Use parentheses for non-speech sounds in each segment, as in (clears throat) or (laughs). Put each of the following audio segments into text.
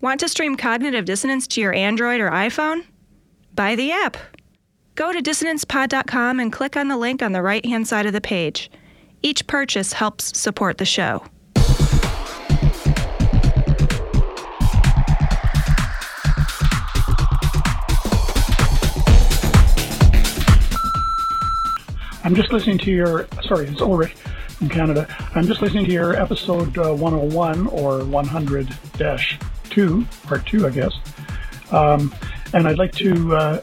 Want to stream Cognitive Dissonance to your Android or iPhone? Buy the app. Go to dissonancepod.com and click on the link on the right hand side of the page. Each purchase helps support the show. I'm just listening to your, sorry, it's Ulrich from Canada. I'm just listening to your episode uh, 101 or 100 2, part 2, I guess. Um, and I'd like to uh,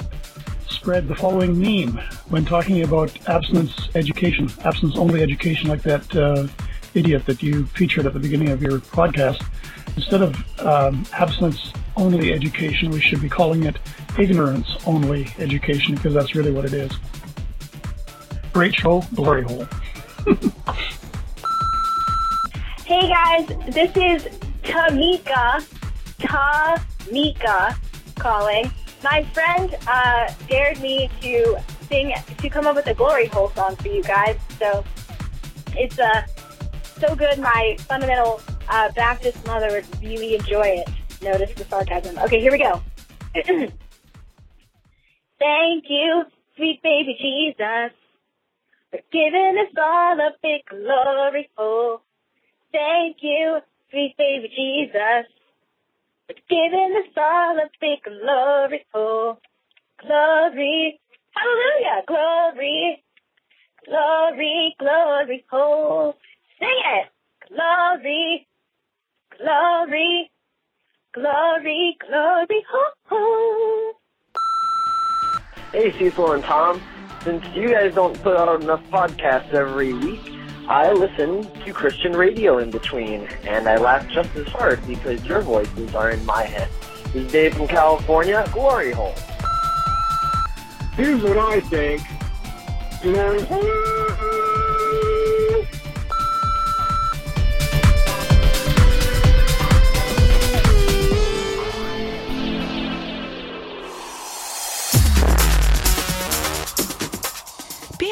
spread the following meme when talking about abstinence education, abstinence only education, like that uh, idiot that you featured at the beginning of your podcast. Instead of um, abstinence only education, we should be calling it ignorance only education because that's really what it is. Great show, glory hole. (laughs) hey guys, this is Tamika, Tamika calling. My friend uh, dared me to sing, to come up with a glory hole song for you guys. So it's uh, so good. My fundamental uh, Baptist mother would really enjoy it. Notice the sarcasm. Okay, here we go. (clears throat) Thank you, sweet baby Jesus for giving us all a big glory hole. Thank you, sweet baby Jesus, for giving us all a big glory hole. Glory, hallelujah, glory, glory, glory hole. Sing it, glory, glory, glory, glory hole. Hey, Cecil and Tom since you guys don't put out enough podcasts every week, I listen to Christian radio in between, and I laugh just as hard because your voices are in my head. This is Dave from California, Glory Hole. Here's what I think.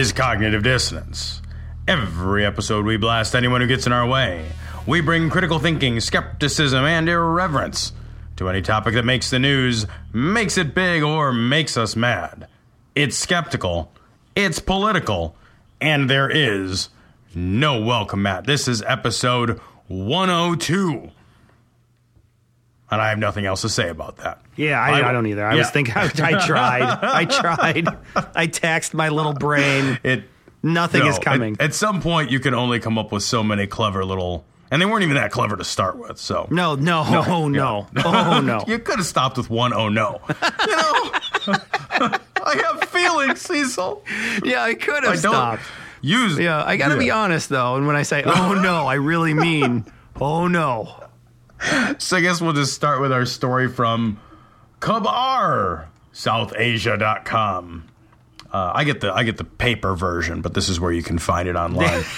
Is Cognitive Dissonance. Every episode, we blast anyone who gets in our way. We bring critical thinking, skepticism, and irreverence to any topic that makes the news, makes it big, or makes us mad. It's skeptical, it's political, and there is no welcome mat. This is episode 102 and I have nothing else to say about that. Yeah, I, I, I don't either. I yeah. was thinking, I, I tried, I tried, I taxed my little brain. It nothing no, is coming. At, at, some point, you can only come up with so many clever little, and they weren't even that clever to start with. So no, no, no, oh no, yeah. (laughs) oh no. you could have stopped with one. Oh no, you know. (laughs) I have feelings, Cecil. Yeah, I could have stopped. Use. Yeah, I got to yeah. be honest though, and when I say oh no, I really mean oh no (laughs) so I guess we'll just start with our story from Khabar, SouthAsia.com. Uh, I get the I get the paper version, but this is where you can find it online. (laughs)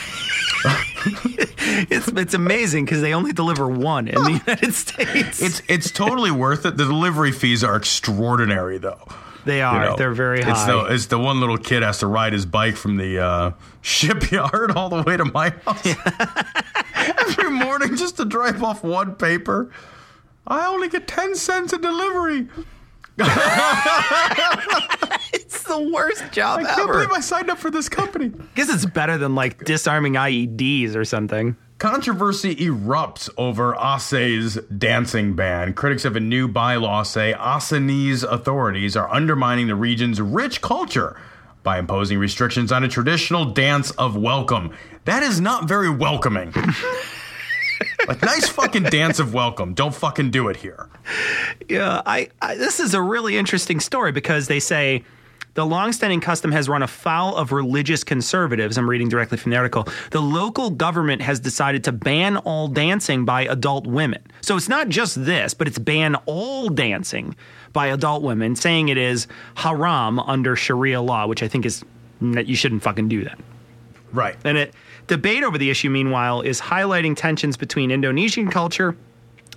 (laughs) it's it's amazing because they only deliver one in the United States. It's it's totally worth it. The delivery fees are extraordinary, though. They are. You know, They're very high. It's the, it's the one little kid has to ride his bike from the uh, (laughs) shipyard all the way to my house (laughs) every morning just to drive off one paper. I only get 10 cents a delivery. (laughs) it's the worst job ever. I can't believe I signed up for this company. I guess it's better than like disarming IEDs or something. Controversy erupts over Aceh's dancing ban. Critics of a new bylaw say Acehnese authorities are undermining the region's rich culture by imposing restrictions on a traditional dance of welcome. That is not very welcoming. (laughs) like nice fucking dance of welcome. Don't fucking do it here. Yeah, I, I this is a really interesting story because they say The longstanding custom has run afoul of religious conservatives. I'm reading directly from the article. The local government has decided to ban all dancing by adult women. So it's not just this, but it's ban all dancing by adult women, saying it is haram under Sharia law, which I think is that you shouldn't fucking do that. Right. And it debate over the issue, meanwhile, is highlighting tensions between Indonesian culture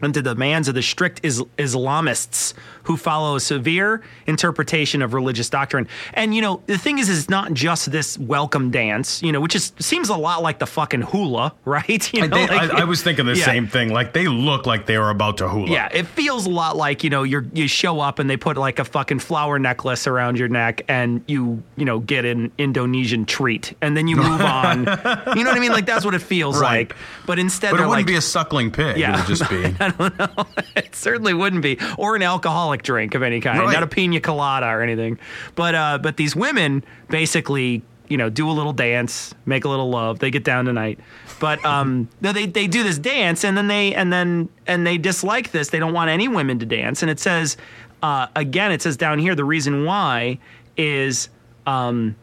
and the demands of the strict is- Islamists who follow a severe interpretation of religious doctrine. And you know, the thing is, is it's not just this welcome dance, you know, which is seems a lot like the fucking hula, (laughs) right? You know, They- like- I, I was thinking the Yeah. same thing. Like they look like they are about to hula. Yeah, it feels a lot like you know you you show up and they put like a fucking flower necklace around your neck and you you know get an Indonesian treat and then you move (laughs) on. you know what I mean? Like that's what it feels Right. like. But instead, But it wouldn't like, be a suckling pig. Yeah. It would just be. (laughs) (laughs) it certainly wouldn't be, or an alcoholic drink of any kind, Right. not a pina colada or anything. But uh, but these women basically, you know, do a little dance, make a little love. They get down tonight, but um, (laughs) they they do this dance, and then they and then and they dislike this. They don't want any women to dance, and it says uh, again, it says down here the reason why is. Um,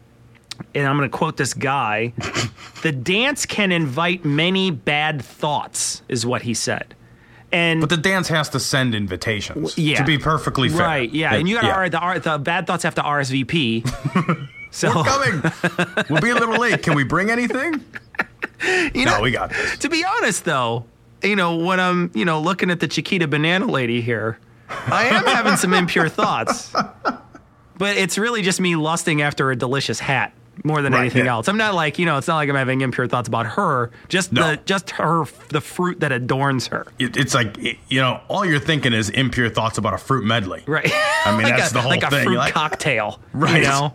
and I'm going to quote this guy (laughs) the dance can invite many bad thoughts, is what he said. And But the dance has to send invitations. yeah. To be perfectly fair. Right, yeah. And you got yeah. to the, R, the bad thoughts have to RSVP. (laughs) so, We're coming. we'll be a little late. Can we bring anything? (laughs) you know, No, we got this. to be honest, though, you know, when I'm, you know, looking at the Chiquita banana lady here, I am having some impure thoughts. (laughs) But it's really just me lusting after a delicious hat more than Right, anything yeah. else. I'm not like, you know, it's not like I'm having impure thoughts about her, just No. the just her the fruit that adorns her. It, it's like, you know, all you're thinking is impure thoughts about a fruit medley. Right. I mean, (laughs) like that's a, the whole thing. like a fruit like- cocktail. (laughs) Right. You know?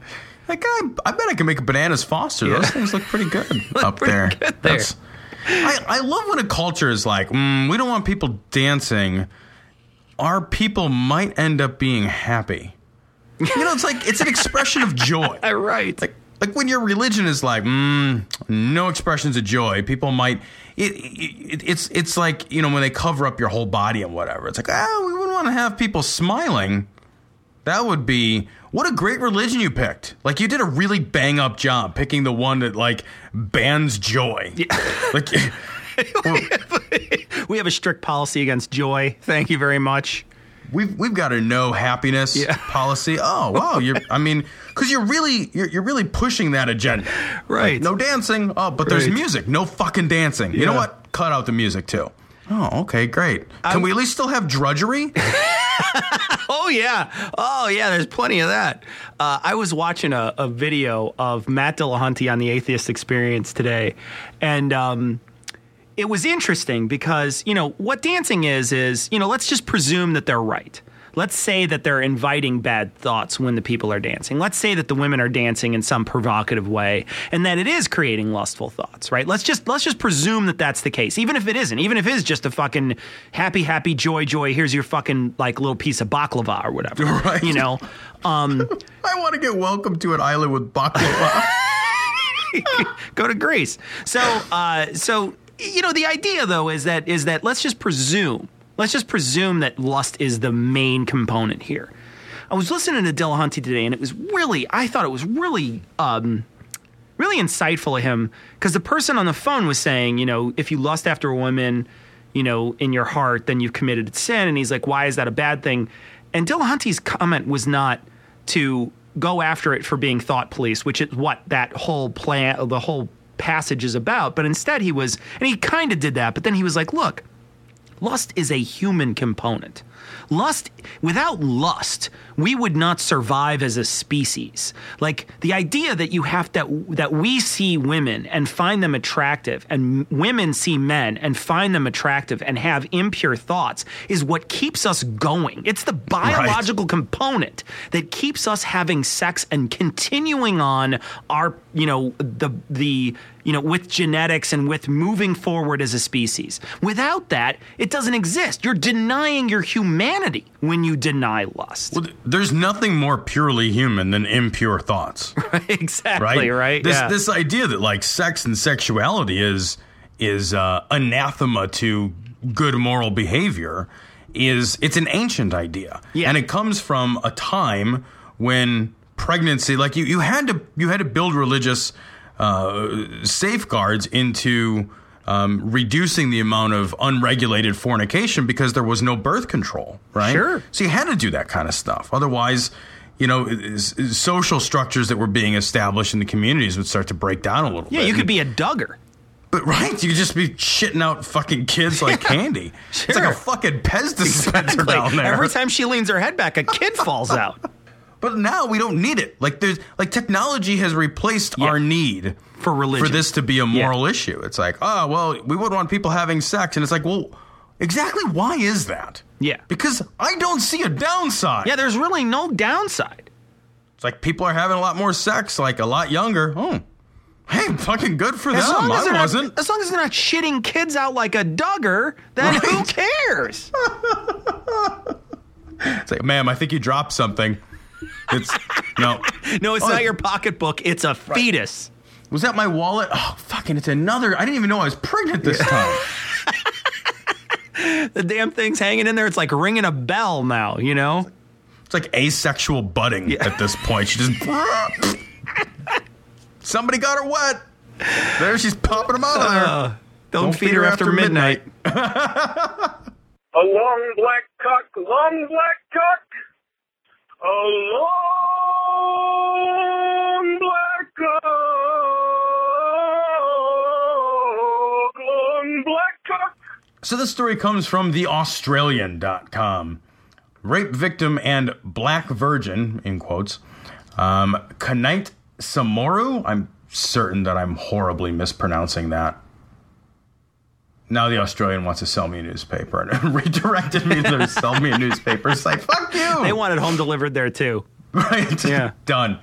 Like, I, I bet I can make bananas Foster. Those things look pretty good (laughs) up pretty there. good there. I, I love when a culture is like, mm, we don't want people dancing. Our people might end up being happy. You know, it's like it's an expression of joy. right. Like, like when your religion is like, mm, no expressions of joy, people might. It, it, it's it's like you know when they cover up your whole body and whatever. It's like, ah, we wouldn't want to have people smiling. That would be what a great religion you picked. Like you did a really bang up job picking the one that like bans joy. yeah. (laughs) Like (laughs) we have a strict policy against joy. Thank you very much. We've we've got a no happiness Yeah. (laughs) policy. Oh wow, you're I mean because you're really you're, you're really pushing that agenda. Right. Like, no dancing. Oh, but there's music. No fucking dancing. You know what? Cut out the music too. Oh, okay, great. Can we at least still have drudgery? (laughs) Oh yeah, oh yeah. There's plenty of that. Uh, I was watching a, a video of Matt Dillahunty on the Atheist Experience today, and um, it was interesting because you know what dancing is is you know let's just presume that they're right. Let's say that they're inviting bad thoughts when the people are dancing. Let's say that the women are dancing in some provocative way, and that it is creating lustful thoughts. Right? Let's just let's just presume that that's the case, even if it isn't. Even if it is just a fucking happy, happy, joy, joy. Here's your fucking like little piece of baklava or whatever. (laughs) Right. You know. Um, (laughs) I want to get welcome to an island with baklava. (laughs) go to Greece. So, uh, so you know, the idea though is that is that let's just presume, let's just presume that lust is the main component here. I was listening to Dillahunty today, and it was really, I thought it was really, um, really insightful of him because the person on the phone was saying, you know, if you lust after a woman, you know, in your heart, then you've committed sin, and he's like, why is that a bad thing? And Dillahunty's comment was not to go after it for being thought police, which is what that whole plan, the whole passage is about. But instead, he was, and he kind of did that, but then he was like, look, lust is a human component. Lust, without lust, we would not survive as a species. Like the idea that you have that that we see women and find them attractive, and women see men and find them attractive and have impure thoughts is what keeps us going. It's the biological component that keeps us having sex and continuing on our, you know, the the you know, with genetics and with moving forward as a species. Without that, it doesn't exist. You're denying your humanity when you deny lust. Well, there's nothing more purely human than impure thoughts. (laughs) exactly, right? right? This yeah. this idea that like sex and sexuality is is uh, anathema to good moral behavior is it's an ancient idea, Yeah. and it comes from a time when pregnancy, like you, you had to you had to build religious uh, safeguards into um, reducing the amount of unregulated fornication because there was no birth control, right? Sure. So you had to do that kind of stuff. Otherwise, you know, social structures that were being established in the communities would start to break down a little Yeah, bit. Yeah, you could be a Duggar. But right, you could just be shitting out fucking kids (laughs) like candy. It's like a fucking Pez dispenser down there. Every time she leans her head back, a kid falls out. (laughs) But now we don't need it. Like there's like technology has replaced Yeah. our need For religion. for this to be a moral issue. It's like, oh well, we wouldn't want people having sex, and it's like, well, exactly why is that? Yeah. Because I don't see a downside. Yeah, there's really no downside. It's like people are having a lot more sex, like a lot younger. Oh, hey, fucking good for As them. long as, I they're not, wasn't. as long as they're not shitting kids out like a Duggar, then who cares? (laughs) It's like, ma'am, I think you dropped something. It's no. (laughs) No, it's Oh, not your pocketbook. It's a fetus. Was that my wallet? Oh, fucking! It's another. I didn't even know I was pregnant this time. (laughs) The damn thing's hanging in there. It's like ringing a bell now, you know? It's like asexual budding at this point. She just. (laughs) Somebody got her wet. There she's popping them out of there. Uh, don't, feed, her after, midnight. A long black cock, long black cock. A long black cock, long black cock. So this story comes from the theaustralian.com. Rape victim and black virgin, in quotes, um, Kainat Soomro. I'm certain that I'm horribly mispronouncing that. Now the Australian wants to sell me a newspaper and (laughs) redirected me to sell me a newspaper. It's like, fuck you. They wanted home delivered there too. Right? Yeah. (laughs) Done.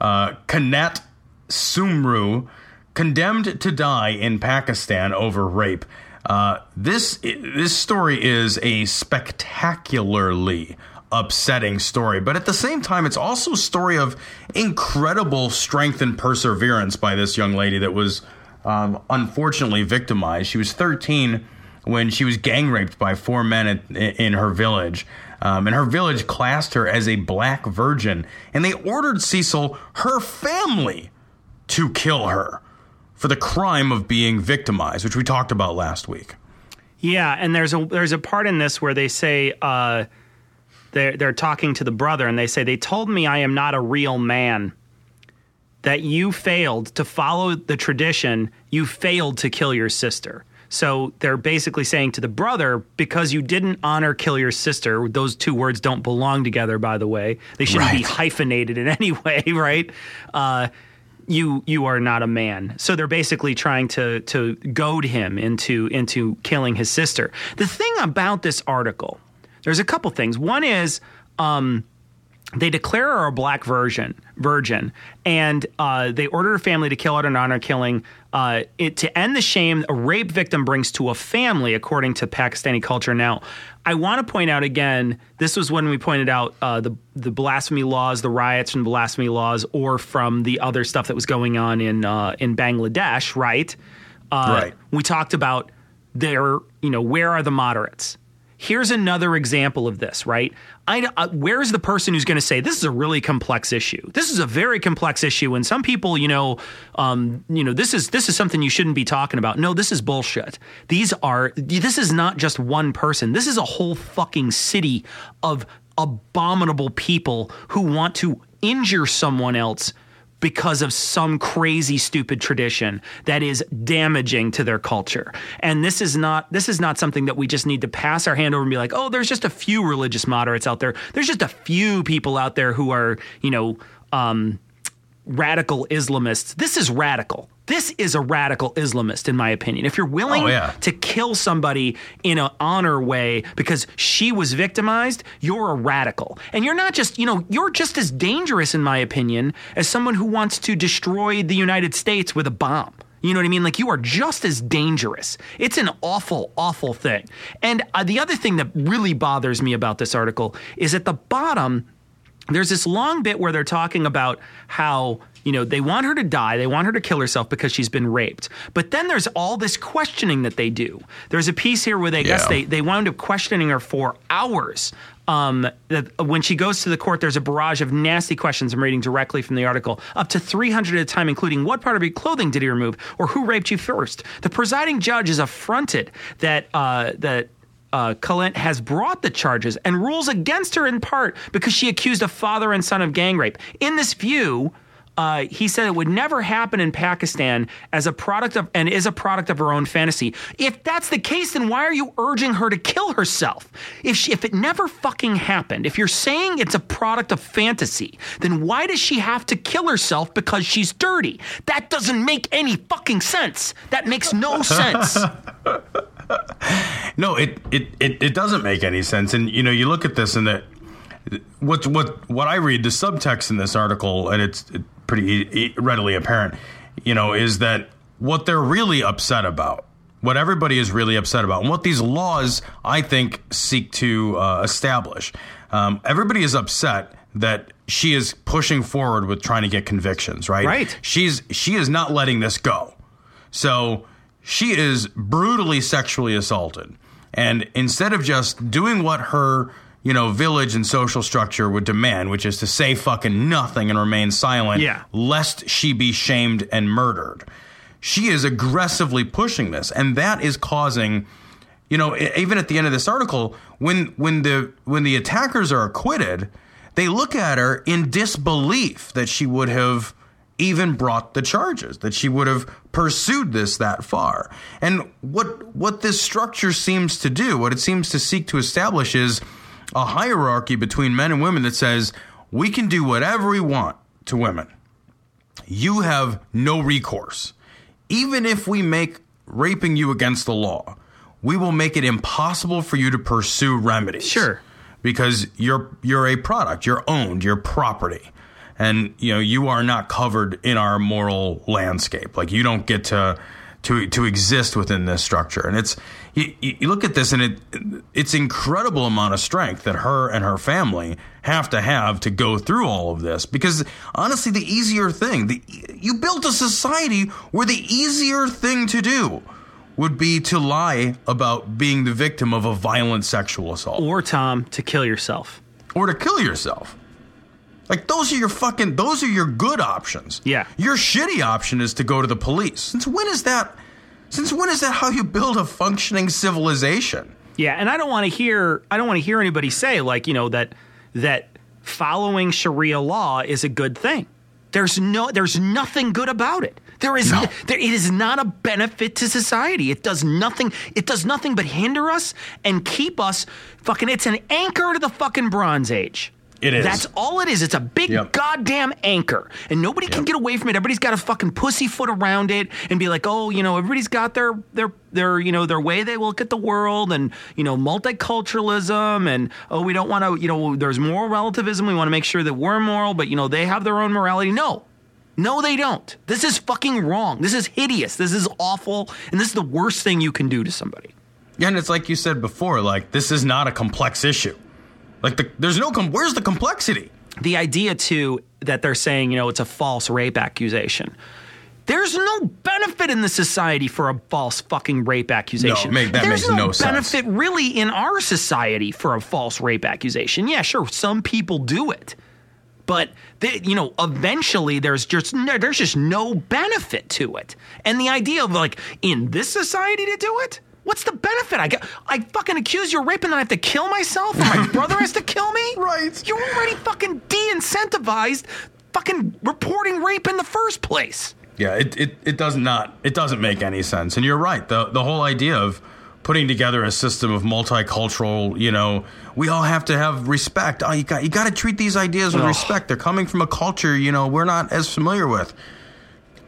Uh, Kainat Soomro, condemned to die in Pakistan over rape. Uh, this this story is a spectacularly upsetting story, but at the same time, it's also a story of incredible strength and perseverance by this young lady that was um, unfortunately victimized. She was 13 when she was gang raped by four men in, in her village. Um, and her village classed her as a black virgin, and they ordered Cecil, her family, to kill her for the crime of being victimized, which we talked about last week. Yeah, and there's a there's a part in this where they say uh, they're they're talking to the brother, and they say they told me I am not a real man. That you failed to follow the tradition, you failed to kill your sister. So they're basically saying to the brother, because you didn't honor kill your sister, those two words don't belong together, by the way. They shouldn't be hyphenated in any (laughs) way, right? Uh, you you are not a man. So they're basically trying to to goad him into into killing his sister. The thing about this article, there's a couple things. One is um, they declare her a black virgin, virgin, and uh, they order her family to kill her in honor killing. Uh, it to end the shame a rape victim brings to a family, according to Pakistani culture. Now, I want to point out again. This was when we pointed out uh, the the blasphemy laws, the riots from the blasphemy laws, or from the other stuff that was going on in uh, in Bangladesh. Right. Uh, Right. We talked about there. You know, where are the moderates? Here's another example of this, right? I, uh, where's the person who's going to say this is a really complex issue? This is a very complex issue, and some people, you know, um, you know, this is this is something you shouldn't be talking about. No, this is bullshit. These are this is not just one person. This is a whole fucking city of abominable people who want to injure someone else because of some crazy stupid tradition that is damaging to their culture. And this is not this is not something that we just need to pass our hand over and be like, "Oh, there's just a few religious moderates out there. There's just a few people out there who are, you know, um radical Islamists. This is radical. This is a radical Islamist, in my opinion. If you're willing Oh, yeah. to kill somebody in an honor way because she was victimized, you're a radical. And you're not just, you know, you're just as dangerous, in my opinion, as someone who wants to destroy the United States with a bomb. You know what I mean? Like you are just as dangerous. It's an awful, awful thing. And uh, the other thing that really bothers me about this article is at the bottom, there's this long bit where they're talking about how you know, they want her to die. They want her to kill herself because she's been raped. But then there's all this questioning that they do. There's a piece here where they guess they they wound up questioning her for hours. Um, that when she goes to the court, there's a barrage of nasty questions. I'm reading directly from the article, up to 300 at a time, including what part of your clothing did he remove, or who raped you first. The presiding judge is affronted that uh, that uh, Collette has brought the charges and rules against her in part because she accused a father and son of gang rape. In this view, uh, he said it would never happen in Pakistan as a product of and is a product of her own fantasy. If that's the case, then why are you urging her to kill herself? If she, if it never fucking happened, if you're saying it's a product of fantasy, then why does she have to kill herself because she's dirty? That doesn't make any fucking sense. That makes no (laughs) sense. No, it, it, it, it doesn't make any sense. And you know, you look at this and that what what what I read the subtext in this article, and it's pretty readily apparent. You know, is that what they're really upset about? What everybody is really upset about, and what these laws, I think, seek to uh, establish. Um, everybody is upset that she is pushing forward with trying to get convictions. Right. Right. She's she is not letting this go. So she is brutally sexually assaulted. And instead of just doing what her, you know, village and social structure would demand, which is to say fucking nothing and remain silent, Yeah. lest she be shamed and murdered, she is aggressively pushing this. And that is causing, you know, even at the end of this article, when when the when the attackers are acquitted, they look at her in disbelief that she would have even brought the charges, that she would have pursued this that far. And what what this structure seems to do, what it seems to seek to establish is a hierarchy between men and women that says we can do whatever we want to women. You have no recourse. Even if we make raping you against the law, we will make it impossible for you to pursue remedies. Sure. Because you're you're a product, you're owned, you're property. And you know, you are not covered in our moral landscape. Like you don't get to to to exist within this structure. And it's you, you look at this and it it's incredible amount of strength that her and her family have to have to go through all of this because honestly the easier thing the you built a society where the easier thing to do would be to lie about being the victim of a violent sexual assault or Tom to kill yourself. or to kill yourself. Like those are your fucking those are your good options. Yeah. Your shitty option is to go to the police. Since when is that since when is that how you build a functioning civilization? Yeah, and I don't want to hear I don't want to hear anybody say like, you know, that that following Sharia law is a good thing. There's no there's nothing good about it. There is No. there, it is not a benefit to society. It does nothing it does nothing but hinder us and keep us fucking it's an anchor to the fucking bronze age. It is. That's all it is. It's a big Yep. goddamn anchor. And nobody can get away from it. Everybody's got a fucking pussyfoot around it and be like, oh, you know, everybody's got their their their, you know, their way they look at the world and, you know, multiculturalism and oh, we don't want to, you know, there's moral relativism. We want to make sure that we're moral, but you know, they have their own morality. No. No, they don't. This is fucking wrong. This is hideous. This is awful. And this is the worst thing you can do to somebody. Yeah, and it's like you said before, like this is not a complex issue. Like the, there's no com- where's the complexity? the idea too that they're saying you know it's a false rape accusation there's no benefit in the society for a false fucking rape accusation. No, make- that There's makes no sense. benefit really in our society for a false rape accusation. Yeah, sure, some people do it, but they, you know, eventually there's just no, there's just no benefit to it. And the idea of like in this society to do it, what's the benefit? I got I fucking accuse you of rape and then I have to kill myself, or my (laughs) brother has to kill me. Right. You're already fucking de-incentivized, fucking reporting rape in the first place. Yeah, it, it, it does not it doesn't make any sense. And you're right. The the whole idea of putting together a system of multicultural, you know, we all have to have respect. Oh, you got you got to treat these ideas with Ugh. respect. They're coming from a culture, you know, we're not as familiar with.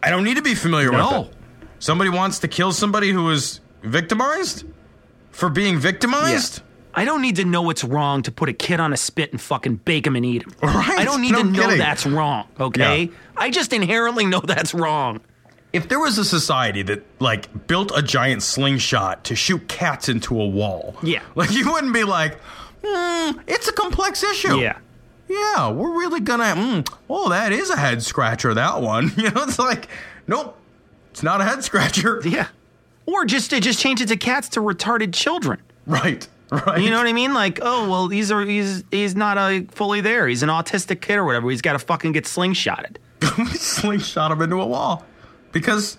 I don't need to be familiar No. with it. Somebody wants to kill somebody who was victimized for being victimized? I don't need to know what's wrong to put a kid on a spit and fucking bake him and eat him. Right, I don't need no to know kidding. that's wrong, okay? Yeah. I just inherently know that's wrong. If there was a society that like built a giant slingshot to shoot cats into a wall, Yeah. (laughs) like you wouldn't be like, hmm, it's a complex issue. Yeah. yeah, we're really gonna. Mm, oh, that is a head scratcher. That one. (laughs) You know, it's like, nope, it's not a head scratcher. Yeah. Or just to just change it to cats to retarded children. Right. Right. You know what I mean? Like, oh well, these are he's he's not a fully there. He's an autistic kid or whatever. He's got to fucking get slingshotted. (laughs) slingshot him into a wall because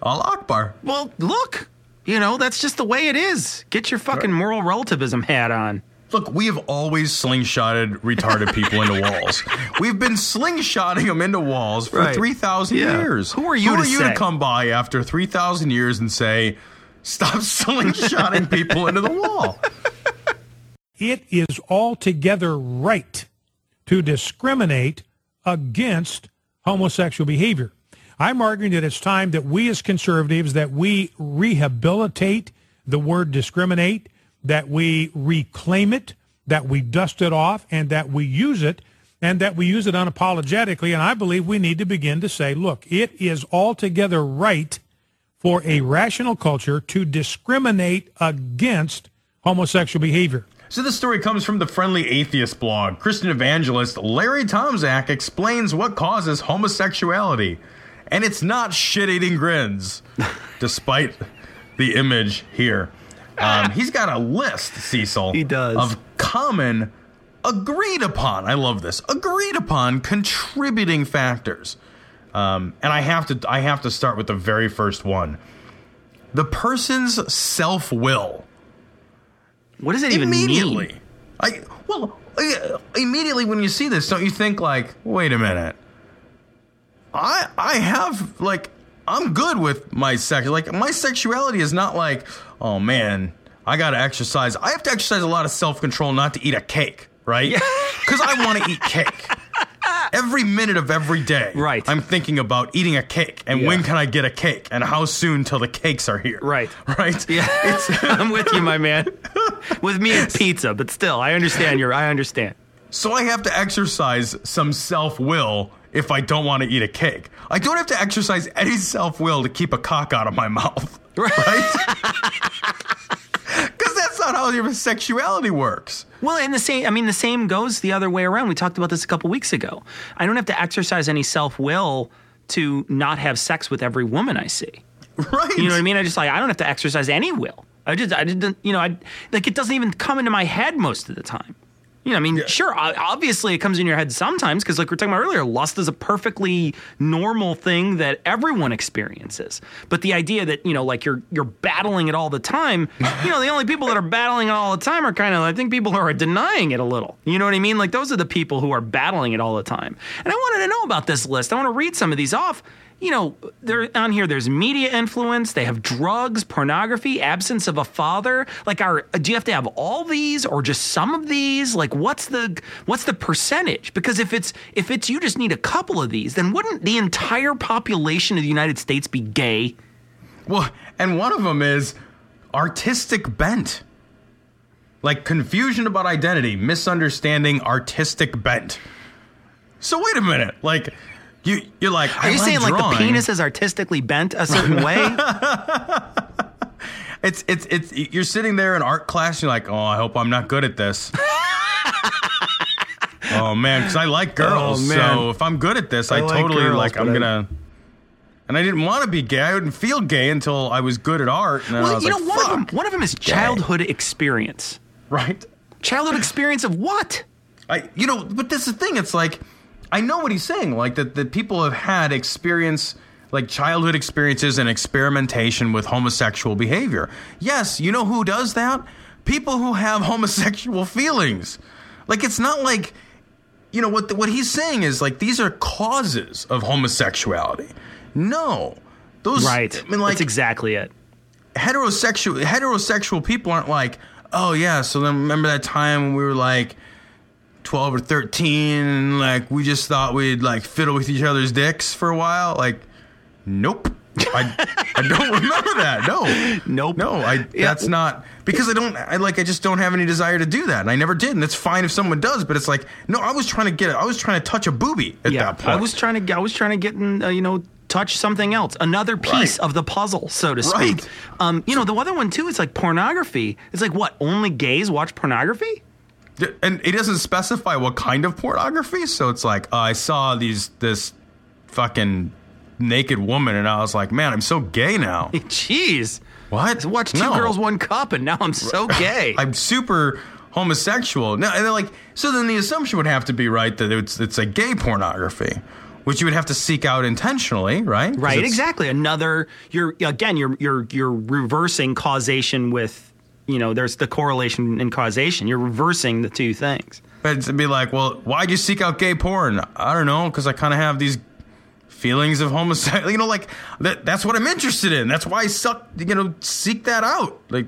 Allah Akbar. Well, look, you know that's just the way it is. Get your fucking moral relativism hat on. Look, we have always slingshotted retarded people into (laughs) walls. We've been slingshotting them into walls for Right. 3,000 Yeah. years. Who are you Who to are you say? to come by after 3,000 years and say, stop (laughs) slingshotting people into the wall? it is altogether right to discriminate against homosexual behavior. I'm arguing that it's time that we as conservatives that we rehabilitate the word discriminate, that we reclaim it, that we dust it off and that we use it and that we use it unapologetically and I believe we need to begin to say, look, it is altogether right for a rational culture to discriminate against homosexual behavior. So this story comes from the Friendly Atheist blog. Christian evangelist Larry Tomczak explains what causes homosexuality. And it's not shit-eating grins, (laughs) despite the image here. Um, (laughs) he's got a list, Cecil. He does. Of common, agreed upon, I love this, agreed upon contributing factors. Um, and I have to I have to start with the very first one. The person's self-will What does it even immediately. mean? I well uh, immediately when you see this, don't you think like, wait a minute? I I have like I'm good with my sex. Like my sexuality is not like, oh man, I got to exercise. I have to exercise a lot of self control not to eat a cake, right? Because I want to eat cake. (laughs) Every minute of every day, Right. I'm thinking about eating a cake and Yeah. when can I get a cake and how soon till the cakes are here. Right. right. Yeah, (laughs) I'm with you, my man. With me, it's (laughs) pizza, but still, I understand. Your, I understand. So I have to exercise some self will if I don't want to eat a cake. I don't have to exercise any self will to keep a cock out of my mouth. (laughs) Right? (laughs) Because that's not how your sexuality works. Well, and the same, I mean, the same goes the other way around. We talked about this a couple weeks ago. I don't have to exercise any self will to not have sex with every woman I see. Right. You know what I mean? I just like, I don't have to exercise any will. I just, I didn't, you know, I like it doesn't even come into my head most of the time. You know, I mean, sure, obviously it comes in your head sometimes because, like we were talking about earlier, lust is a perfectly normal thing that everyone experiences. But the idea that you know, like you're you're battling it all the time, you know, the only people that are battling it all the time are kind of, I think, people who are denying it a little. You know what I mean? Like those are the people who are battling it all the time. And I wanted to know about this list. I want to read some of these off you know, they're on here. There's media influence. They have drugs, pornography, absence of a father. Like, are do you have to have all these or just some of these? Like, what's the what's the percentage? Because if it's if it's you just need a couple of these, then wouldn't the entire population of the United States be gay? Well, and one of them is artistic bent. Like confusion about identity, misunderstanding artistic bent. So wait a minute. Like you you're like Are you saying like the penis is artistically bent a certain way? (laughs) It's it's it's you're sitting there in art class. You're like, oh, I hope I'm not good at this. (laughs) oh man, because I like oh, girls. Oh. So if I'm good at this, I, I like totally girls, like. I'm I- gonna. And I didn't want to be gay. I didn't feel gay until I was good at art. And then I well, was you like, know, one of them one of them is childhood experience. right? Childhood experience of what? I, you know, but this is the thing. It's like, I know what he's saying. Like that, that people have had experience, like childhood experiences and experimentation with homosexual behavior. Yes, you know who does that? People who have (laughs) homosexual feelings. Like it's not like, you know, what the, what he's saying is like these are causes of homosexuality. No, those Right. I mean, like That's exactly it. heterosexual heterosexual people aren't like, oh yeah, so then remember that time when we were like twelve or thirteen and like we just thought we'd like fiddle with each other's dicks for a while? Like, nope. I, I don't (laughs) remember that. No. Nope. No, I Yeah. that's not because I don't I like I just don't have any desire to do that. And I never did. And it's fine if someone does, but it's like, no, I was trying to get it I was trying to touch a booby at that point. I was trying to I was trying to get in, uh, you know, touch something else, another piece Right. of the puzzle, so to speak. Right. Um, you know, the other one too is like pornography. It's like what? Only gays watch pornography? And it doesn't specify what kind of pornography. So it's like uh, I saw these this fucking naked woman, and I was like, man, I'm so gay now. (laughs) Jeez. What? I watched two No. girls, one cup, and now I'm so (laughs) gay. I'm super homosexual. No, and then like so then the assumption would have to be right that it's it's a gay pornography, which you would have to seek out intentionally, right? Right, exactly. Another you're again you're you're you're reversing causation with you know there's the correlation and causation. You're reversing the two things. But to be like, well, why'd you seek out gay porn? I don't know, because I kind of have these feelings of homosexuality. (laughs) You know, like that, that's what I'm interested in. That's why I suck. You know, seek that out. Like,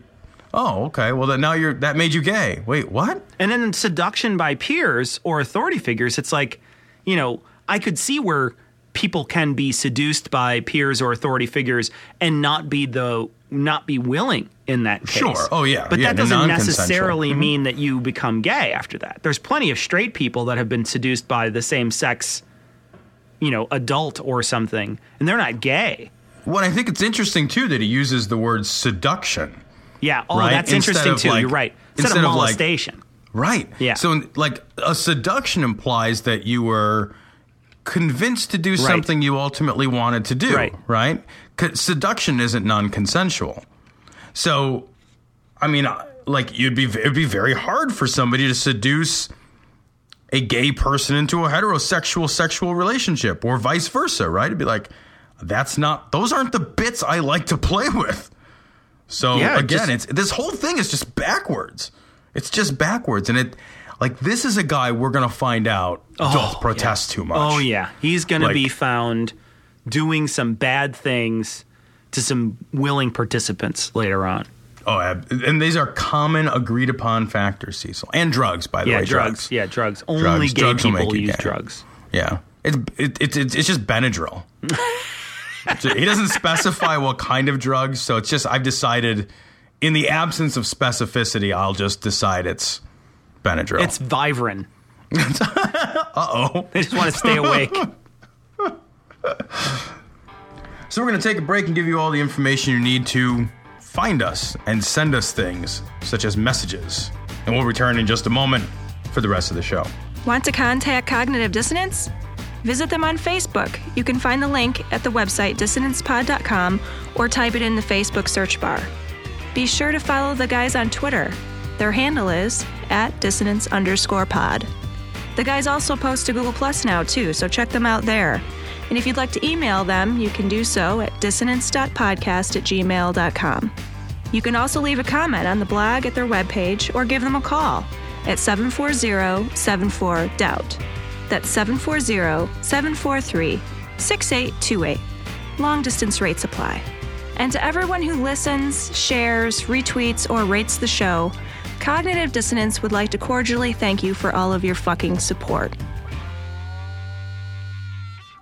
oh, okay. Well, then now you're that made you gay. Wait, what? And then seduction by peers or authority figures, it's like, you know, I could see where people can be seduced by peers or authority figures and not be the not be willing in that case. Sure. Oh, yeah. But Yeah, that doesn't necessarily Mhm. mean that you become gay after that. There's plenty of straight people that have been seduced by the same sex, you know, adult or something, and they're not gay. Well, I think it's interesting too that he uses the word seduction. Yeah. Oh, Right? that's Instead interesting too. like- You're right. Instead, instead of of, like- molestation. Right. Yeah. So, like, a seduction implies that you were convinced to do Right. something you ultimately wanted to do. Right. Right. Seduction isn't non-consensual. So, I mean, uh, like, you'd be it'd be very hard for somebody to seduce a gay person into a heterosexual sexual relationship, or vice versa. Right. It'd be like, that's not; those aren't the bits I like to play (laughs) with. So Yeah, again, just- it's this whole thing is just backwards. It's just backwards, and it like this is a guy we're gonna find out oh, don't protest too much. Oh yeah, he's going to Like- be found doing some bad things to some willing participants later on. Oh, and these are common agreed upon factors, Cecil, and drugs, by the way. yeah, way. drugs. Yeah, drugs. Only Drugs. gay Drugs people use gay. drugs. Yeah, it's it, it, it's it's just Benadryl. (laughs) He doesn't specify what kind of drugs, so it's just I've decided, in the absence of specificity, I'll just decide it's Benadryl. It's Vivarin. (laughs) uh oh. They just want to stay awake. (laughs) So we're going to take a break and give you all the information you need to find us and send us things such as messages. And we'll return in just a moment for the rest of the show. Want to contact Cognitive Dissonance? Visit them on Facebook. You can find the link at the website dissonancepod.com or type it in the Facebook search bar. Be sure to follow the guys on Twitter. Their handle is at dissonance underscore pod. The guys also post to Google Plus now, too, so check them out there. And if you'd like to email them, you can do so at dissonance.podcast at gmail.com. You can also leave a comment on the blog at their webpage or give them a call at 740 74 Doubt. That's 740 743 6828. Long distance rates apply. And to everyone who listens, shares, retweets, or rates the show, Cognitive Dissonance would like to cordially thank you for all of your fucking support.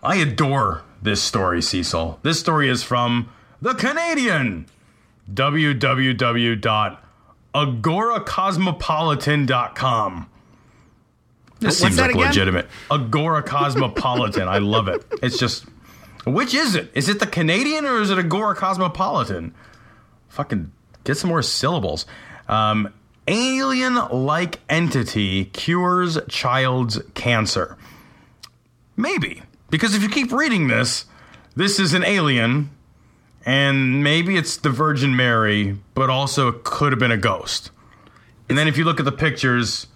I adore this story, Cecil. This story is from The Canadian. www.agoracosmopolitan.com. This What's seems that like again? legitimate. Agora Cosmopolitan. I love it. It's just, which is it? Is it the Canadian or is it Agora Cosmopolitan? Fucking get some more syllables. Um, alien like entity cures child's cancer. Maybe. Because if you keep reading this, this is an alien, and maybe it's the Virgin Mary, but also it could have been a ghost. And then if you look at the pictures,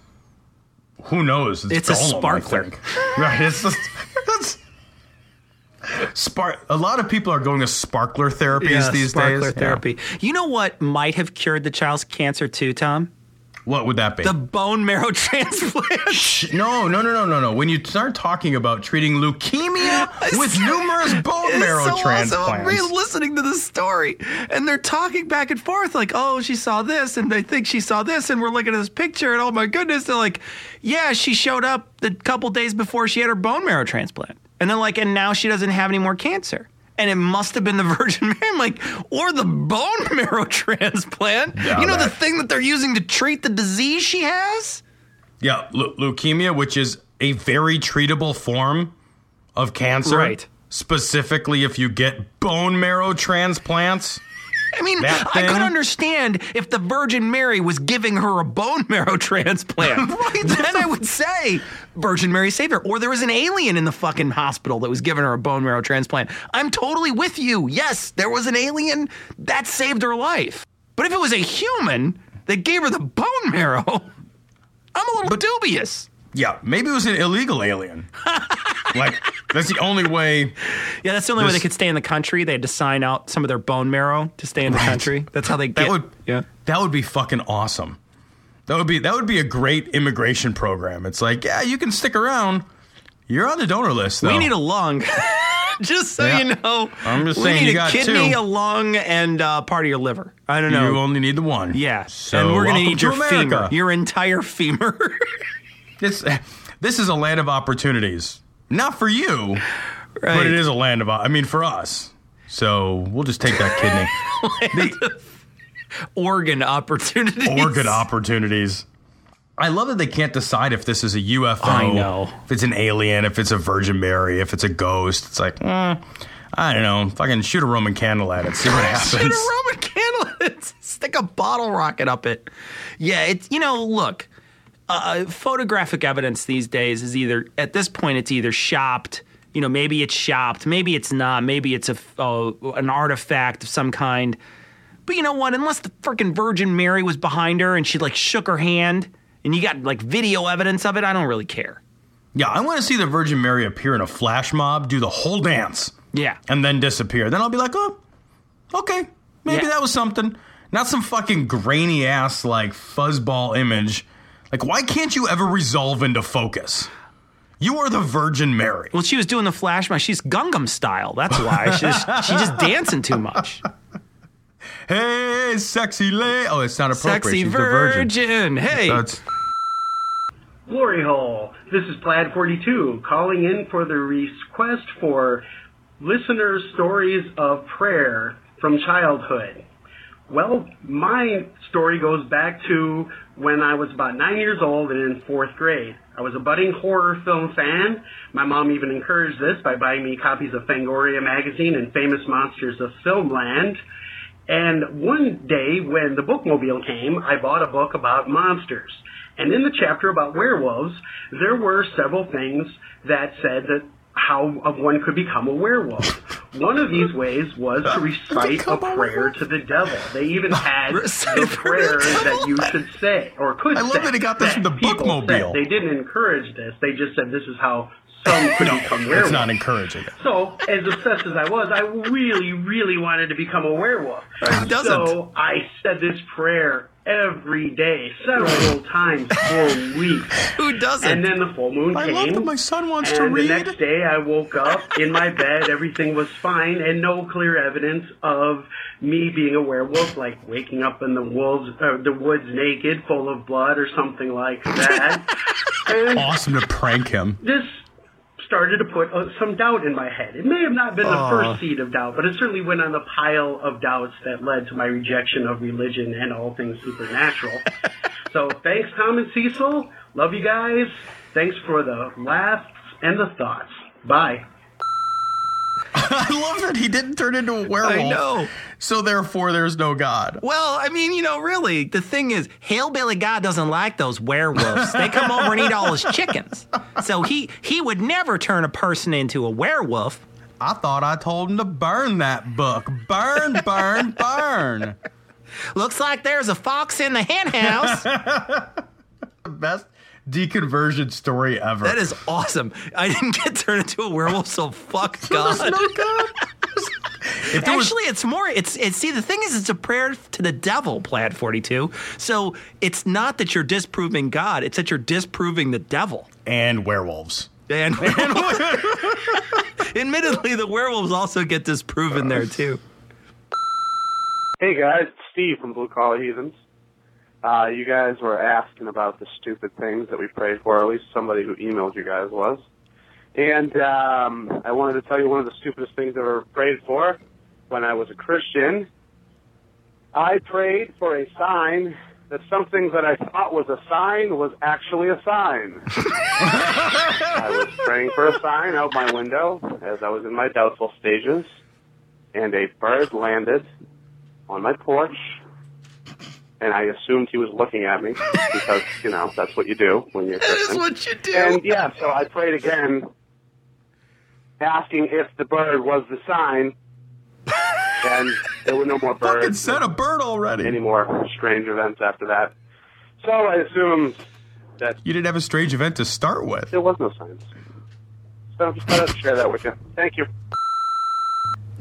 who knows? It's a Gollum, I sparkler. right. It's, just, it's spark. A lot of people are going to sparkler therapies these sparkler days. therapy. You know what might have cured the child's cancer too, Tom? What would that be? The bone marrow (laughs) transplant. Shh, no, no, no, no, no, no. When you start talking about treating leukemia (laughs) with numerous bone marrow so transplants, Awesome. I'm really listening to the story, and they're talking back and forth, like, "Oh, she saw this, and they think she saw this," and we're looking at this picture, and oh my goodness, they're like, "Yeah, she showed up the couple days before she had her bone marrow transplant," and then like, and now she doesn't have any more cancer. And it must have been the (laughs) Virgin Mary, I'm like, or the bone (laughs) marrow transplant. Yeah, you know the thing that they're using to treat the disease she has. Yeah, leu- leukemia, which is a very treatable form of cancer. Right. Specifically, if you get bone marrow transplants. I mean, I could understand if the Virgin Mary was giving her a bone marrow (laughs) transplant. (laughs) Then I would say Virgin Mary saved her. Or there was an alien in the fucking hospital that was giving her a bone marrow transplant. I'm totally with you. Yes, there was an alien that saved her life. But if it was a human that gave her the bone marrow, (laughs) I'm a little dubious. Yeah, maybe it was an illegal alien. (laughs) like that's the only way. Yeah, that's the only way they could stay in the country. They had to sign out some of their bone marrow to stay in the Right. country. That's how they get. That would yeah. That would be fucking awesome. That would be that would be a great immigration program. It's like, yeah, you can stick around. You're on the donor list, though. We need a lung. (laughs) just so Yeah. you know. I'm just we saying need you a kidney, two. a lung, and uh, part of your liver. I don't know. You only need the one. yeah. So and we're gonna need your America. femur. Your entire femur. (laughs) This this is a land of opportunities. Not for you, but it is a land of. I mean, for us. So we'll just take that kidney. (laughs) the, Organ opportunities. Organ opportunities. I love that they can't decide if this is a UFO. I know. If it's an alien, if it's a Virgin Mary, if it's a ghost. It's like, eh, I don't know. Fucking shoot a Roman candle at it. See what happens. (laughs) Shoot a Roman candle. at it. (laughs) Stick a bottle rocket up it. Yeah, it's you know, look, uh, photographic evidence these days is either at this point it's either shopped. You know, maybe it's shopped, maybe it's not, maybe it's a uh, an artifact of some kind. But you know what? Unless the freaking Virgin Mary was behind her and she like shook her hand, and you got like video evidence of it, I don't really care. Yeah, I want to see the Virgin Mary appear in a flash mob, do the whole dance, Yeah, and then disappear. Then I'll be like, oh, okay, maybe Yeah. that was something. Not some fucking grainy ass like fuzzball image. Like, why can't you ever resolve into focus? You are the Virgin Mary. Well, she was doing the flash mob. She's Gangnam style. That's why. She's she's just dancing too much. (laughs) Hey, sexy lady. Oh, it's not appropriate. Sexy She's the virgin. virgin. Hey. That's Glory hole. This is Plaid 42 calling in for the request for listener stories of prayer from childhood. Well, my story goes back to when I was about nine years old and in fourth grade. I was a budding horror film fan. My mom even encouraged this by buying me copies of Fangoria magazine and Famous Monsters of Filmland. And one day when the bookmobile came, I bought a book about monsters. And in the chapter about werewolves, there were several things that said that how one could become a werewolf. One of these ways was to recite a prayer to the devil. They even (laughs) had the a prayer to prayer the that you should say or could I love say. that he got this from the bookmobile. They didn't encourage this. They just said this is how some (laughs) could become werewolves. It's not encouraging. So, as obsessed as I was, I really, really wanted to become a werewolf. Who doesn't? So, I said this prayer every day, several times for (laughs) weeks. Who doesn't? And then the full moon I came. love that my son wants to read. the next day, I woke up in my bed. Everything was fine, and no clear evidence of me being a werewolf, like waking up in the wolves, uh, the woods naked, full of blood, or something like that. (laughs) and Awesome to prank him. this started to put uh, some doubt in my head. It may have not been the first seed of doubt, but it certainly went on the pile of doubts that led to my rejection of religion and all things supernatural. (laughs) so thanks, Tom and Cecil. Love you guys. Thanks for the laughs and the thoughts. Bye. (laughs) I love that he didn't turn into a werewolf. I know. So therefore, there's no God. Well, I mean, you know, really, the thing is, Hillbilly God doesn't like those werewolves. They come over and eat all his chickens. So he he would never turn a person into a werewolf. I thought I told him to burn that book. Burn, burn, (laughs) burn. Looks like there's a fox in the hen house. (laughs) Best deconversion story ever. That is awesome. I didn't get turned into a werewolf, so fuck (laughs) There's God. no God. (laughs) if there was, Actually, it's more. It's it's. See, the thing is, it's a prayer to the devil. Plaid forty two. So it's not that you're disproving God; it's that you're disproving the devil. and werewolves. And (laughs) werewolves. admittedly, the werewolves also get disproven there too. Hey guys, it's Steve from Blue Collar Heathens. Uh, you guys were asking about the stupid things that we prayed for, at least somebody who emailed you guys was. And um, I wanted to tell you one of the stupidest things I ever prayed for when I was a Christian. I prayed for a sign that something that I thought was a sign was actually a sign. (laughs) I was praying for a sign out my window as I was in my doubtful stages, and a bird landed on my porch, and I assumed he was looking at me because you know that's what you do when you're That is what you do. And yeah, so I prayed again, asking if the bird was the sign, and there were no more (laughs) birds. Fucking said a bird already. Any more strange events after that? So I assumed that You didn't have a strange event to start with. there was no signs. So I just thought I'd share that with you. Thank you.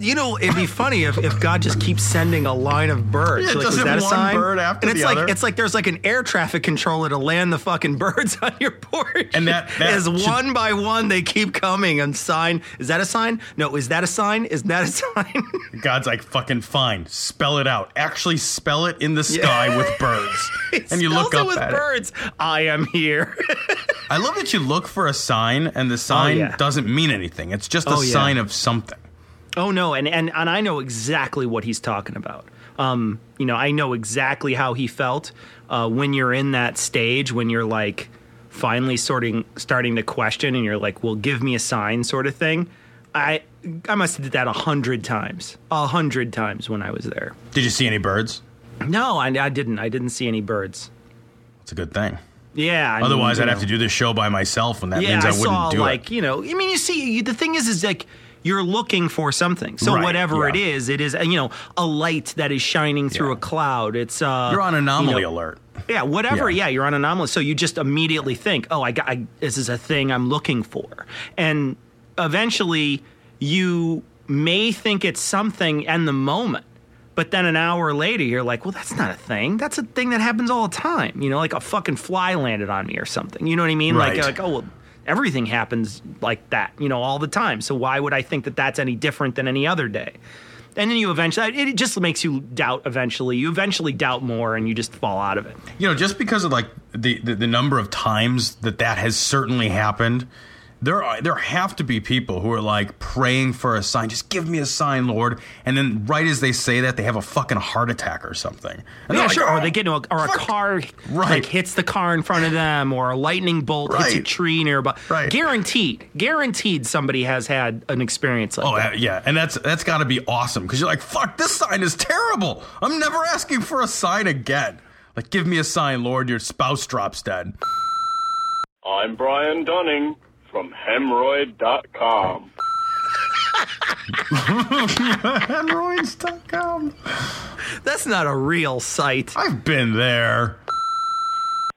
You know, it'd be funny if, if God just keeps sending a line of birds. Yeah, like, was that a sign? bird after and it's the like other. it's like there's like an air traffic controller to land the fucking (laughs) birds on your porch. And that- that as should- one by one they keep coming and sign. Is that a sign? No, is that a sign? Is that a (laughs) sign? God's like, fucking fine. Spell it out. Actually spell it in the sky with birds. (laughs) And you look it up with at birds. I am here. I love that you look for a sign and the sign oh, yeah. doesn't mean anything. It's just a Oh, yeah. sign of something. Oh no, and, and and I know exactly what he's talking about. Um, you know, I know exactly how he felt uh, when you're in that stage when you're like finally sorting starting to question and you're like, "Well, give me a sign," sort of thing. I I must have did that a hundred times, a hundred times when I was there. Did you see any birds? No, I, I didn't. I didn't see any birds. It's a good thing. Yeah. I Otherwise, you I'd have to do this show by myself, and that yeah, means I, wouldn't saw do like it. you know. I mean, you see, you, the thing is, is like you're looking for something. So Right, whatever yeah. it is, it is you know a light that is shining through Yeah. a cloud. It's uh, You're on anomaly you know, alert. Yeah, whatever. Yeah. Yeah. you're on anomaly. So you just immediately think, oh, I got I, this is a thing I'm looking for, and eventually you may think it's something in the moment. But then an hour later, you're like, well, that's not a thing. That's a thing that happens all the time. You know, like a fucking fly landed on me or something. You know what I mean? Right. Like, like, oh, well, everything happens like that, you know, all the time. So why would I think that that's any different than any other day? And then you eventually, it just makes you doubt eventually. You eventually doubt more and you just fall out of it. You know, just because of like the, the, the number of times that that has certainly happened, there are there have to be people who are like praying for a sign. Just give me a sign, Lord. And then right as they say that, they have a fucking heart attack or something. And they're Yeah, like, sure. Or "Oh, they get into a, or a car Right. like hits the car in front of them, or a lightning bolt hits a tree nearby. Right. Guaranteed, guaranteed, somebody has had an experience like Oh that. uh, yeah, and that's that's got to be awesome because you're like, fuck, this sign is terrible. I'm never asking for a sign again. Like, give me a sign, Lord. Your spouse drops dead. I'm Brian Dunning from hemorrhoid.com. (laughs) Hemorrhoids.com. That's not a real site. I've been there.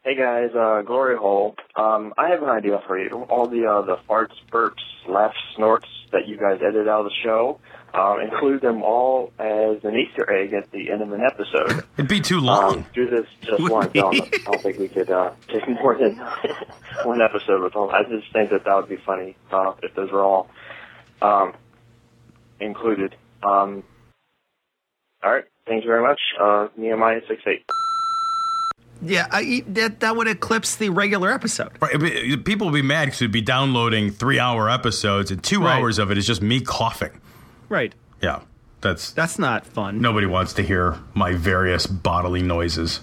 Hey guys, uh, Glory Hole. Um, I have an idea for you. All the uh, the farts, burps, laughs, snorts that you guys edit out of the show, um, include them all as an Easter egg at the end of an episode. (laughs) It'd be too long. Um, do this just once. I don't. I don't think we could uh, take more than (laughs) one episode with all. I just think that that would be funny uh, if those were all um, included. Um, all right. Thank you very much. Uh, Nehemiah six eight. Yeah, I, that that would eclipse the regular episode. Right, people would be mad because we'd be downloading three-hour episodes, and two Right. hours of it is just me coughing. Right. Yeah, that's That's not fun. nobody wants to hear my various bodily noises.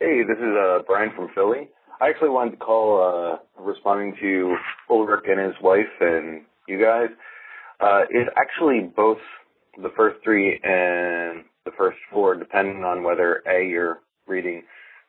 Hey, this is uh, Brian from Philly. I actually wanted to call uh, responding to Ulrich and his wife and you guys. Uh, it's actually both the first three and the first four, depending on whether A, you're reading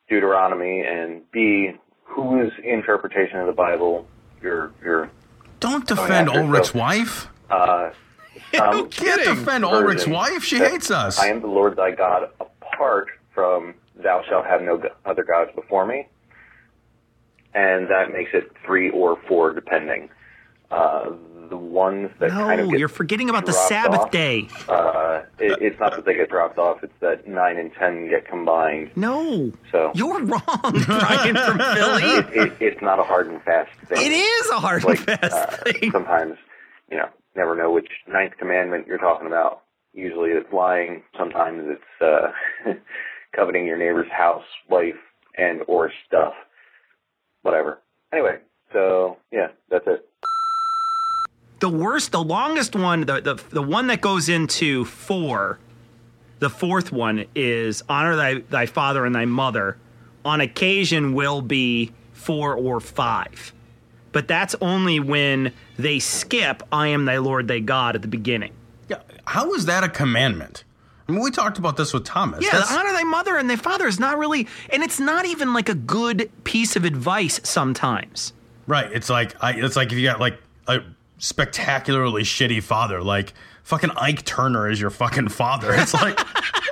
Deuteronomy, and B, whose interpretation of the Bible you're, you're Don't defend. Ulrich's So, wife. Uh, (laughs) no um, Can't defend Ulrich's wife. She hates us. I am the Lord thy God, apart from thou shalt have no other gods before me. And that makes it three or four, depending. Uh, the ones that kind of No, you're forgetting about the Sabbath off, day. Uh, it, it's not that they get dropped off; it's that nine and ten get combined. No, So you're wrong, Brian from (laughs) Philly. it, it, it's not a hard and fast thing. It is a hard like and fast uh, thing. sometimes you know never know which ninth commandment you're talking about. Usually it's lying. Sometimes it's uh (laughs) coveting your neighbor's house wife and or stuff. Whatever. Anyway so yeah that's it. The worst, the longest one, the, the the one that goes into four, the fourth one is honor thy thy father and thy mother. On occasion, will be four or five, but that's only when they skip "I am thy Lord thy God" at the beginning. Yeah, how is that a commandment? I mean, we talked about this with Thomas. Yeah, That's- honor thy mother and thy father is not really, and it's not even like a good piece of advice sometimes. Right. It's like I, it's like if you got like a spectacularly shitty father, like fucking Ike Turner is your fucking father. It's like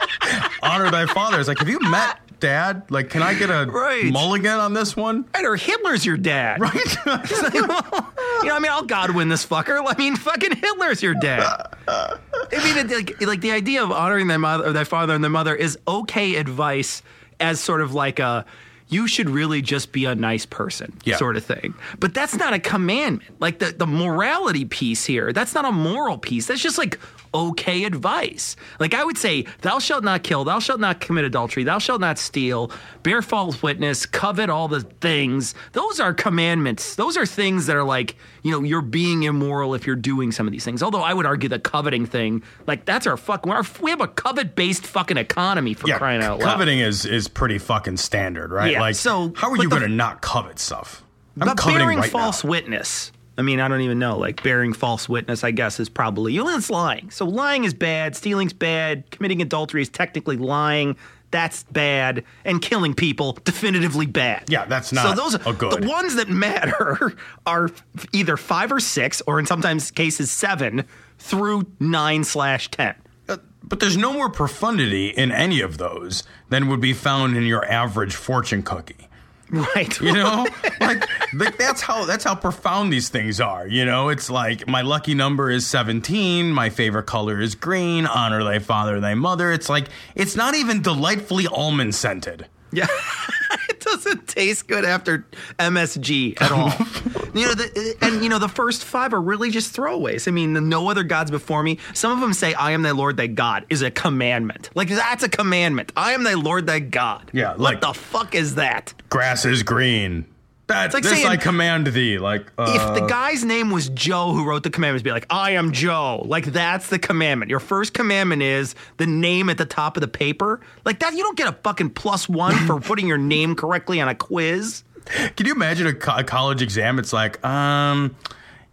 (laughs) honor thy father. It's like have you met dad? Like, can I get a Right. mulligan on this one? Right, or Hitler's your dad. Right. Like, (laughs) well, you know, I mean, I'll Godwin this fucker. I mean, fucking Hitler's your dad. I mean, it, like, like the idea of honoring their mother, or thy father and their mother is okay advice as sort of like a you should really just be a nice person Yeah. sort of thing. But that's not a commandment. Like the, the morality piece here, that's not a moral piece. That's just like okay advice. Like I would say, thou shalt not kill, thou shalt not commit adultery, thou shalt not steal, bear false witness, covet all the things. Those are commandments. Those are things that are like, you know, you're being immoral if you're doing some of these things. Although I would argue the coveting thing, like that's our fuck. Our, we have a covet based fucking economy for yeah, crying out loud. coveting is is pretty fucking standard, right? Yeah, like, so- how are you going to not covet stuff? I'm but coveting bearing right false now. witness. I mean, I don't even know. Like bearing false witness, I guess is probably you know it's lying. So lying is bad. Stealing's bad. Committing adultery is technically lying. That's bad. And killing people definitively bad. Yeah, that's not. so those a good. The ones that matter (laughs) are either five or six, or in sometimes cases seven through nine slash ten. Uh, but there's no more profundity in any of those than would be found in your average fortune cookie. Right. You know, (laughs) like, like that's how that's how profound these things are. You know, it's like my lucky number is 17. My favorite color is green. Honor thy father, and thy mother. It's like it's not even delightfully almond scented. Yeah. (laughs) it doesn't taste good after MSG at all. (laughs) you know, the, and you know the first five are really just throwaways. I mean, no other gods before me. Some of them say, "I am thy Lord, thy God," is a commandment. Like that's a commandment. I am thy Lord, thy God. Yeah, What like- the fuck is that? Grass is green. That, like this saying- I command thee. Like uh, if the guy's name was Joe who wrote the commandments, be like, I am Joe. Like that's the commandment. Your first commandment is the name at the top of the paper. Like that, you don't get a fucking plus one for (laughs) putting your name correctly on a quiz. Can you imagine a, co- a college exam? It's like, um,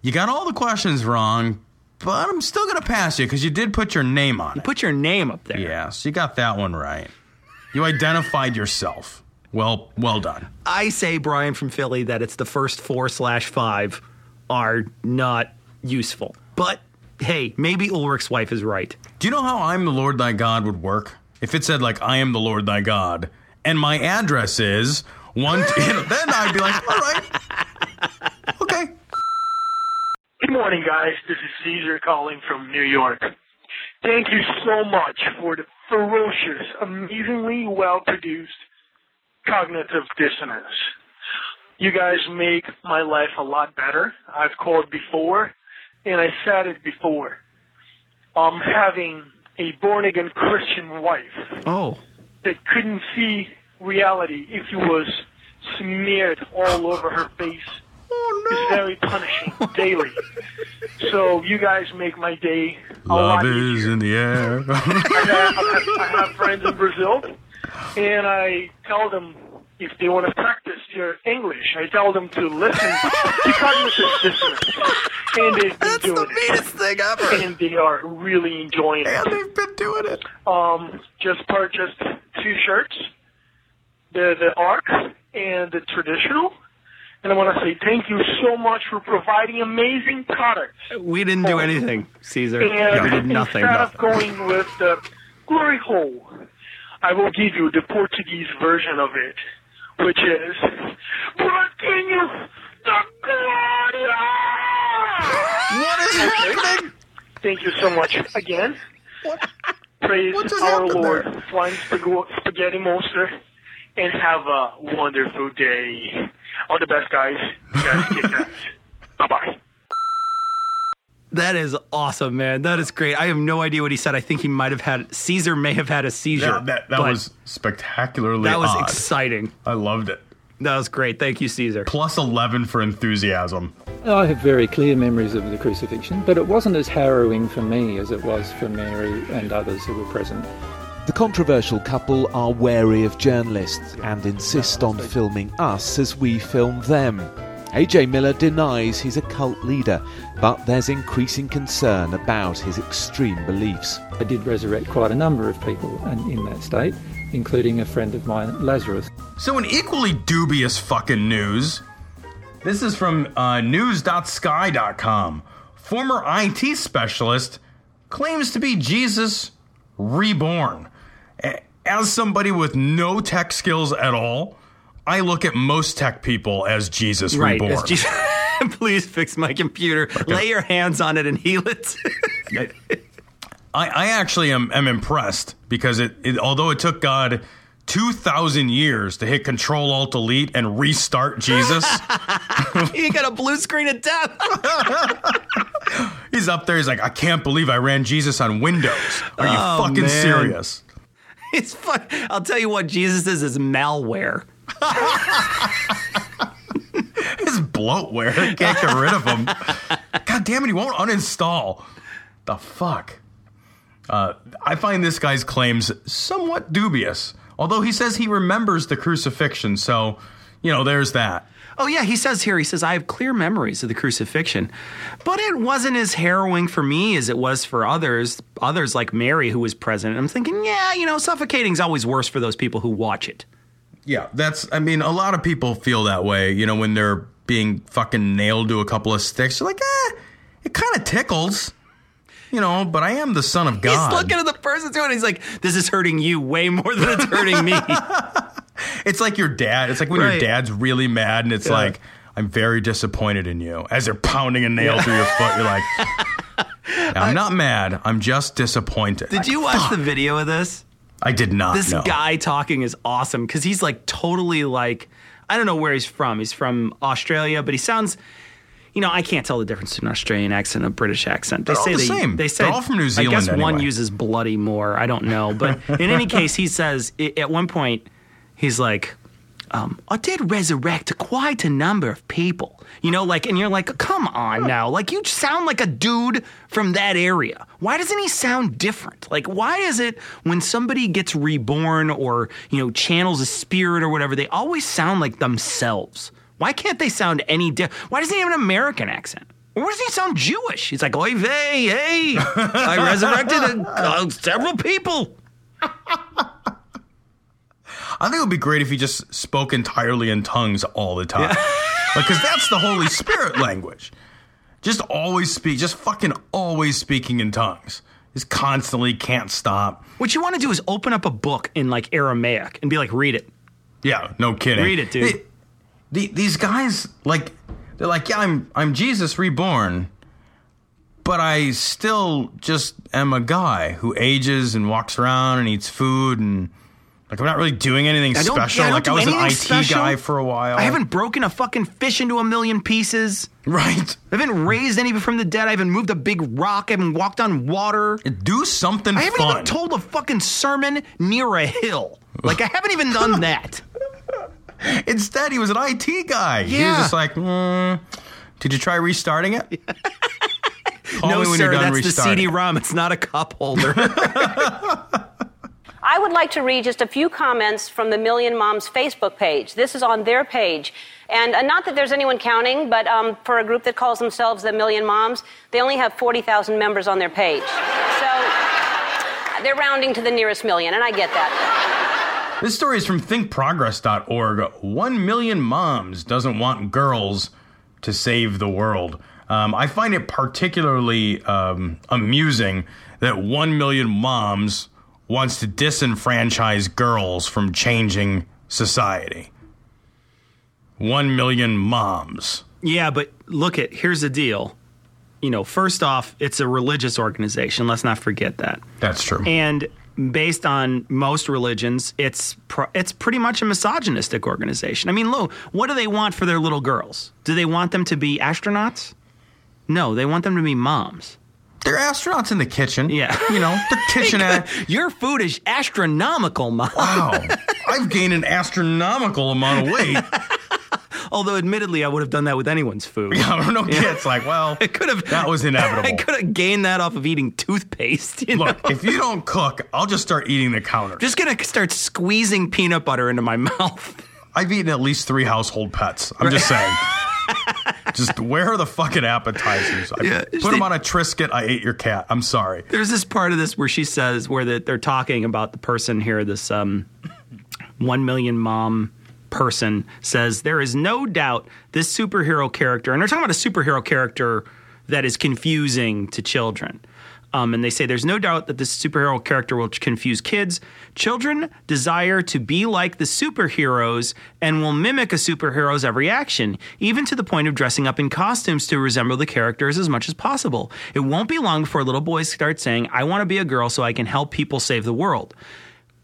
you got all the questions wrong, but I'm still gonna pass you because you did put your name on it. Put your name up there. Yes, you got that one right. You identified yourself. Well, well done. I say, Brian from Philly, that it's the first four slash five are not useful. But hey, maybe Ulrich's wife is right. Do you know how I'm the Lord thy God would work? If it said like I am the Lord thy God, and my address is one, (laughs) you then I'd be like, all right, okay. Good morning, guys. This is Caesar calling from New York. Thank you so much for the ferocious, amazingly well produced cognitive dissonance. You guys make my life a lot better. I've called before, and I said it before. I'm having a born again Christian wife Oh. that couldn't see reality if it was smeared all over her face. Oh, no. It's very punishing daily. So you guys make my day a lot Love is in the air. I have, I have friends in Brazil, and I tell them if they want to practice their English, I tell them to listen (laughs) to cognitive dissonance, and they've been doing it. Meanest thing ever. And they are really enjoying it. and they've been doing it. Um, just purchased two shirts, the the arc and the traditional. And I want to say thank you so much for providing amazing products. We didn't do anything, Caesar. And we did nothing. instead nothing. of going with the glory hole, I will give you the Portuguese version of it, which is Braquinho da Glória! What is happening? Thank you so much again. Praise what just our Lord, there? Flying Spag- Spaghetti Monster, and have a wonderful day. All the best, guys. You guys kick ass. (laughs) Bye-bye. That is awesome, man. That is great. I have no idea what he said. I think he might have had Caesar may have had a seizure. Yeah, that that was spectacularly that was odd. exciting. I loved it. That was great. Thank you, Caesar. Plus 11 for enthusiasm. I have very clear memories of the crucifixion, but it wasn't as harrowing for me as it was for Mary and others who were present. The controversial couple are wary of journalists and insist on filming us as we film them. AJ Miller denies he's a cult leader, but there's increasing concern about his extreme beliefs. I did resurrect quite a number of people in, in that state, including a friend of mine, Lazarus. So, in equally dubious fucking news, this is from uh, news.sky.com. Former IT specialist claims to be Jesus reborn. As somebody with no tech skills at all, I look at most tech people as Jesus Right. reborn. as Jesus- (laughs) Please fix my computer. Lay your hands on it and heal it. I, I actually am, am impressed because it, it although it took God two thousand years to hit Control Alt Delete and restart Jesus, (laughs) you got a blue screen of death. (laughs) he's up there. He's like, I can't believe I ran Jesus on Windows. Are you Oh, fucking man. serious? It's fun. I'll tell you what Jesus is is malware. (laughs) His bloatware can't get rid of him. God damn it, he won't uninstall. The fuck. Uh, I find this guy's claims somewhat dubious. Although he says he remembers the crucifixion, so you know, there's that. Oh yeah, he says here. He says I have clear memories of the crucifixion, but it wasn't as harrowing for me as it was for others. Others like Mary, who was present. I'm thinking, yeah, you know, suffocating's always worse for those people who watch it. Yeah, that's. I mean, a lot of people feel that way. You know, when they're being fucking nailed to a couple of sticks, you're like, eh, it kind of tickles. You know, but I am the son of God. He's looking at the person doing. it. He's like, "This is hurting you way more than it's hurting me." (laughs) It's like your dad. It's like when your dad's really mad, and it's Yeah. like, I'm very disappointed in you. As they're pounding a nail through your foot, you're like, (laughs) I'm not mad. I'm just disappointed. Did you watch the video of this? I did not. This no. guy talking is awesome because he's like totally like I don't know where he's from. He's from Australia, but he sounds. You know, I can't tell the difference between an Australian accent and a British accent. They They're all say the they, same. They say They're all from New Zealand I guess one uses bloody more. I don't know, but in any (laughs) case, he says at one point he's like, um, "I did resurrect quite a number of people." You know, like, and you're like, "Come on now, like you sound like a dude from that area. Why doesn't he sound different? Like, why is it when somebody gets reborn or you know channels a spirit or whatever, they always sound like themselves? Why can't they sound any different? Why doesn't he have an American accent?" Or does he sound Jewish? He's like, oy vey, hey, I resurrected a, uh, several people. (laughs) I think it would be great if he just spoke entirely in tongues all the time. Because (laughs) that's the Holy Spirit language. Just always speak, just fucking always speaking in tongues. Just constantly can't stop. What you want to do is open up a book in like Aramaic and be like, read it. Yeah, no kidding. Read it, dude. Hey, the, these guys, like, they're like, yeah, I'm I'm Jesus reborn, but I still just am a guy who ages and walks around and eats food and like I'm not really doing anything I special. yeah, I like I was an IT special. guy for a while. I haven't broken a fucking fish into a million pieces. Right. I haven't raised any from the dead. I haven't moved a big rock. I haven't walked on water. Do something I haven't fun. even told a fucking sermon near a hill. Like I haven't even done (laughs) that. Instead, he was an IT guy. He was just like, mm, did you try restarting it? (laughs) No, sir, you're done that's the. CD-ROM. It's not a cup holder. (laughs) I would like to read just a few comments from the Million Moms Facebook page. This is on their page. And uh, not that there's anyone counting, but um, for a group that calls themselves the Million Moms, they only have 40,000 members on their page. So they're rounding to the nearest million, and I get that. This story is from thinkprogress.org. One million moms doesn't want girls to save the world. Um, I find it particularly um, amusing that one million moms wants to disenfranchise girls from changing society. One million moms. Yeah, but look at here's the deal. You know, first off, it's a religious organization. Let's not forget that. That's true. And based on most religions, it's pr- it's pretty much a misogynistic organization. I mean, look, what do they want for their little girls? Do they want them to be astronauts? No, they want them to be moms. They're astronauts in the kitchen. Yeah. You know, they're (laughs) kitchen. Your food is astronomical, mom. Wow. I've gained an astronomical amount of weight. (laughs) Although, admittedly, I would have done that with anyone's food. (laughs) Yeah, I don't know. It's like, well, I could have. that was inevitable. I could have gained that off of eating toothpaste. You Look, know? if you don't cook, I'll just start eating the counter. just gonna start squeezing peanut butter into my mouth. I've eaten at least three household pets. I'm just saying. (laughs) Just where are the fucking appetizers? I Yeah, put them on a Triscuit. I ate your cat. I'm sorry. There's this part of this where she says where that they're talking about the person here, this um, one million mom person says there is no doubt this superhero character, and they're talking about a superhero character that is confusing to children. Um, and they say there's no doubt that this superhero character will confuse kids. Children desire to be like the superheroes and will mimic a superhero's every action, even to the point of dressing up in costumes to resemble the characters as much as possible. It won't be long before little boys start saying, I want to be a girl so I can help people save the world.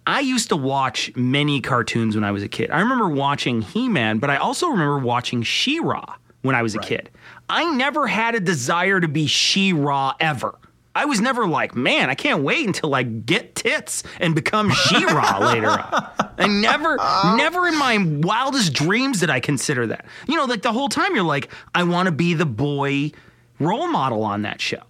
I used to watch many cartoons when I was a kid. I remember watching He Man, but I also remember watching She Ra when I was a kid. I never had a desire to be She Ra ever. I was never like, man, I can't wait until I get tits and become She Ra (laughs) later on. I never, never in my wildest dreams did I consider that. You know, like the whole time you're like, I want to be the boy role model on that show.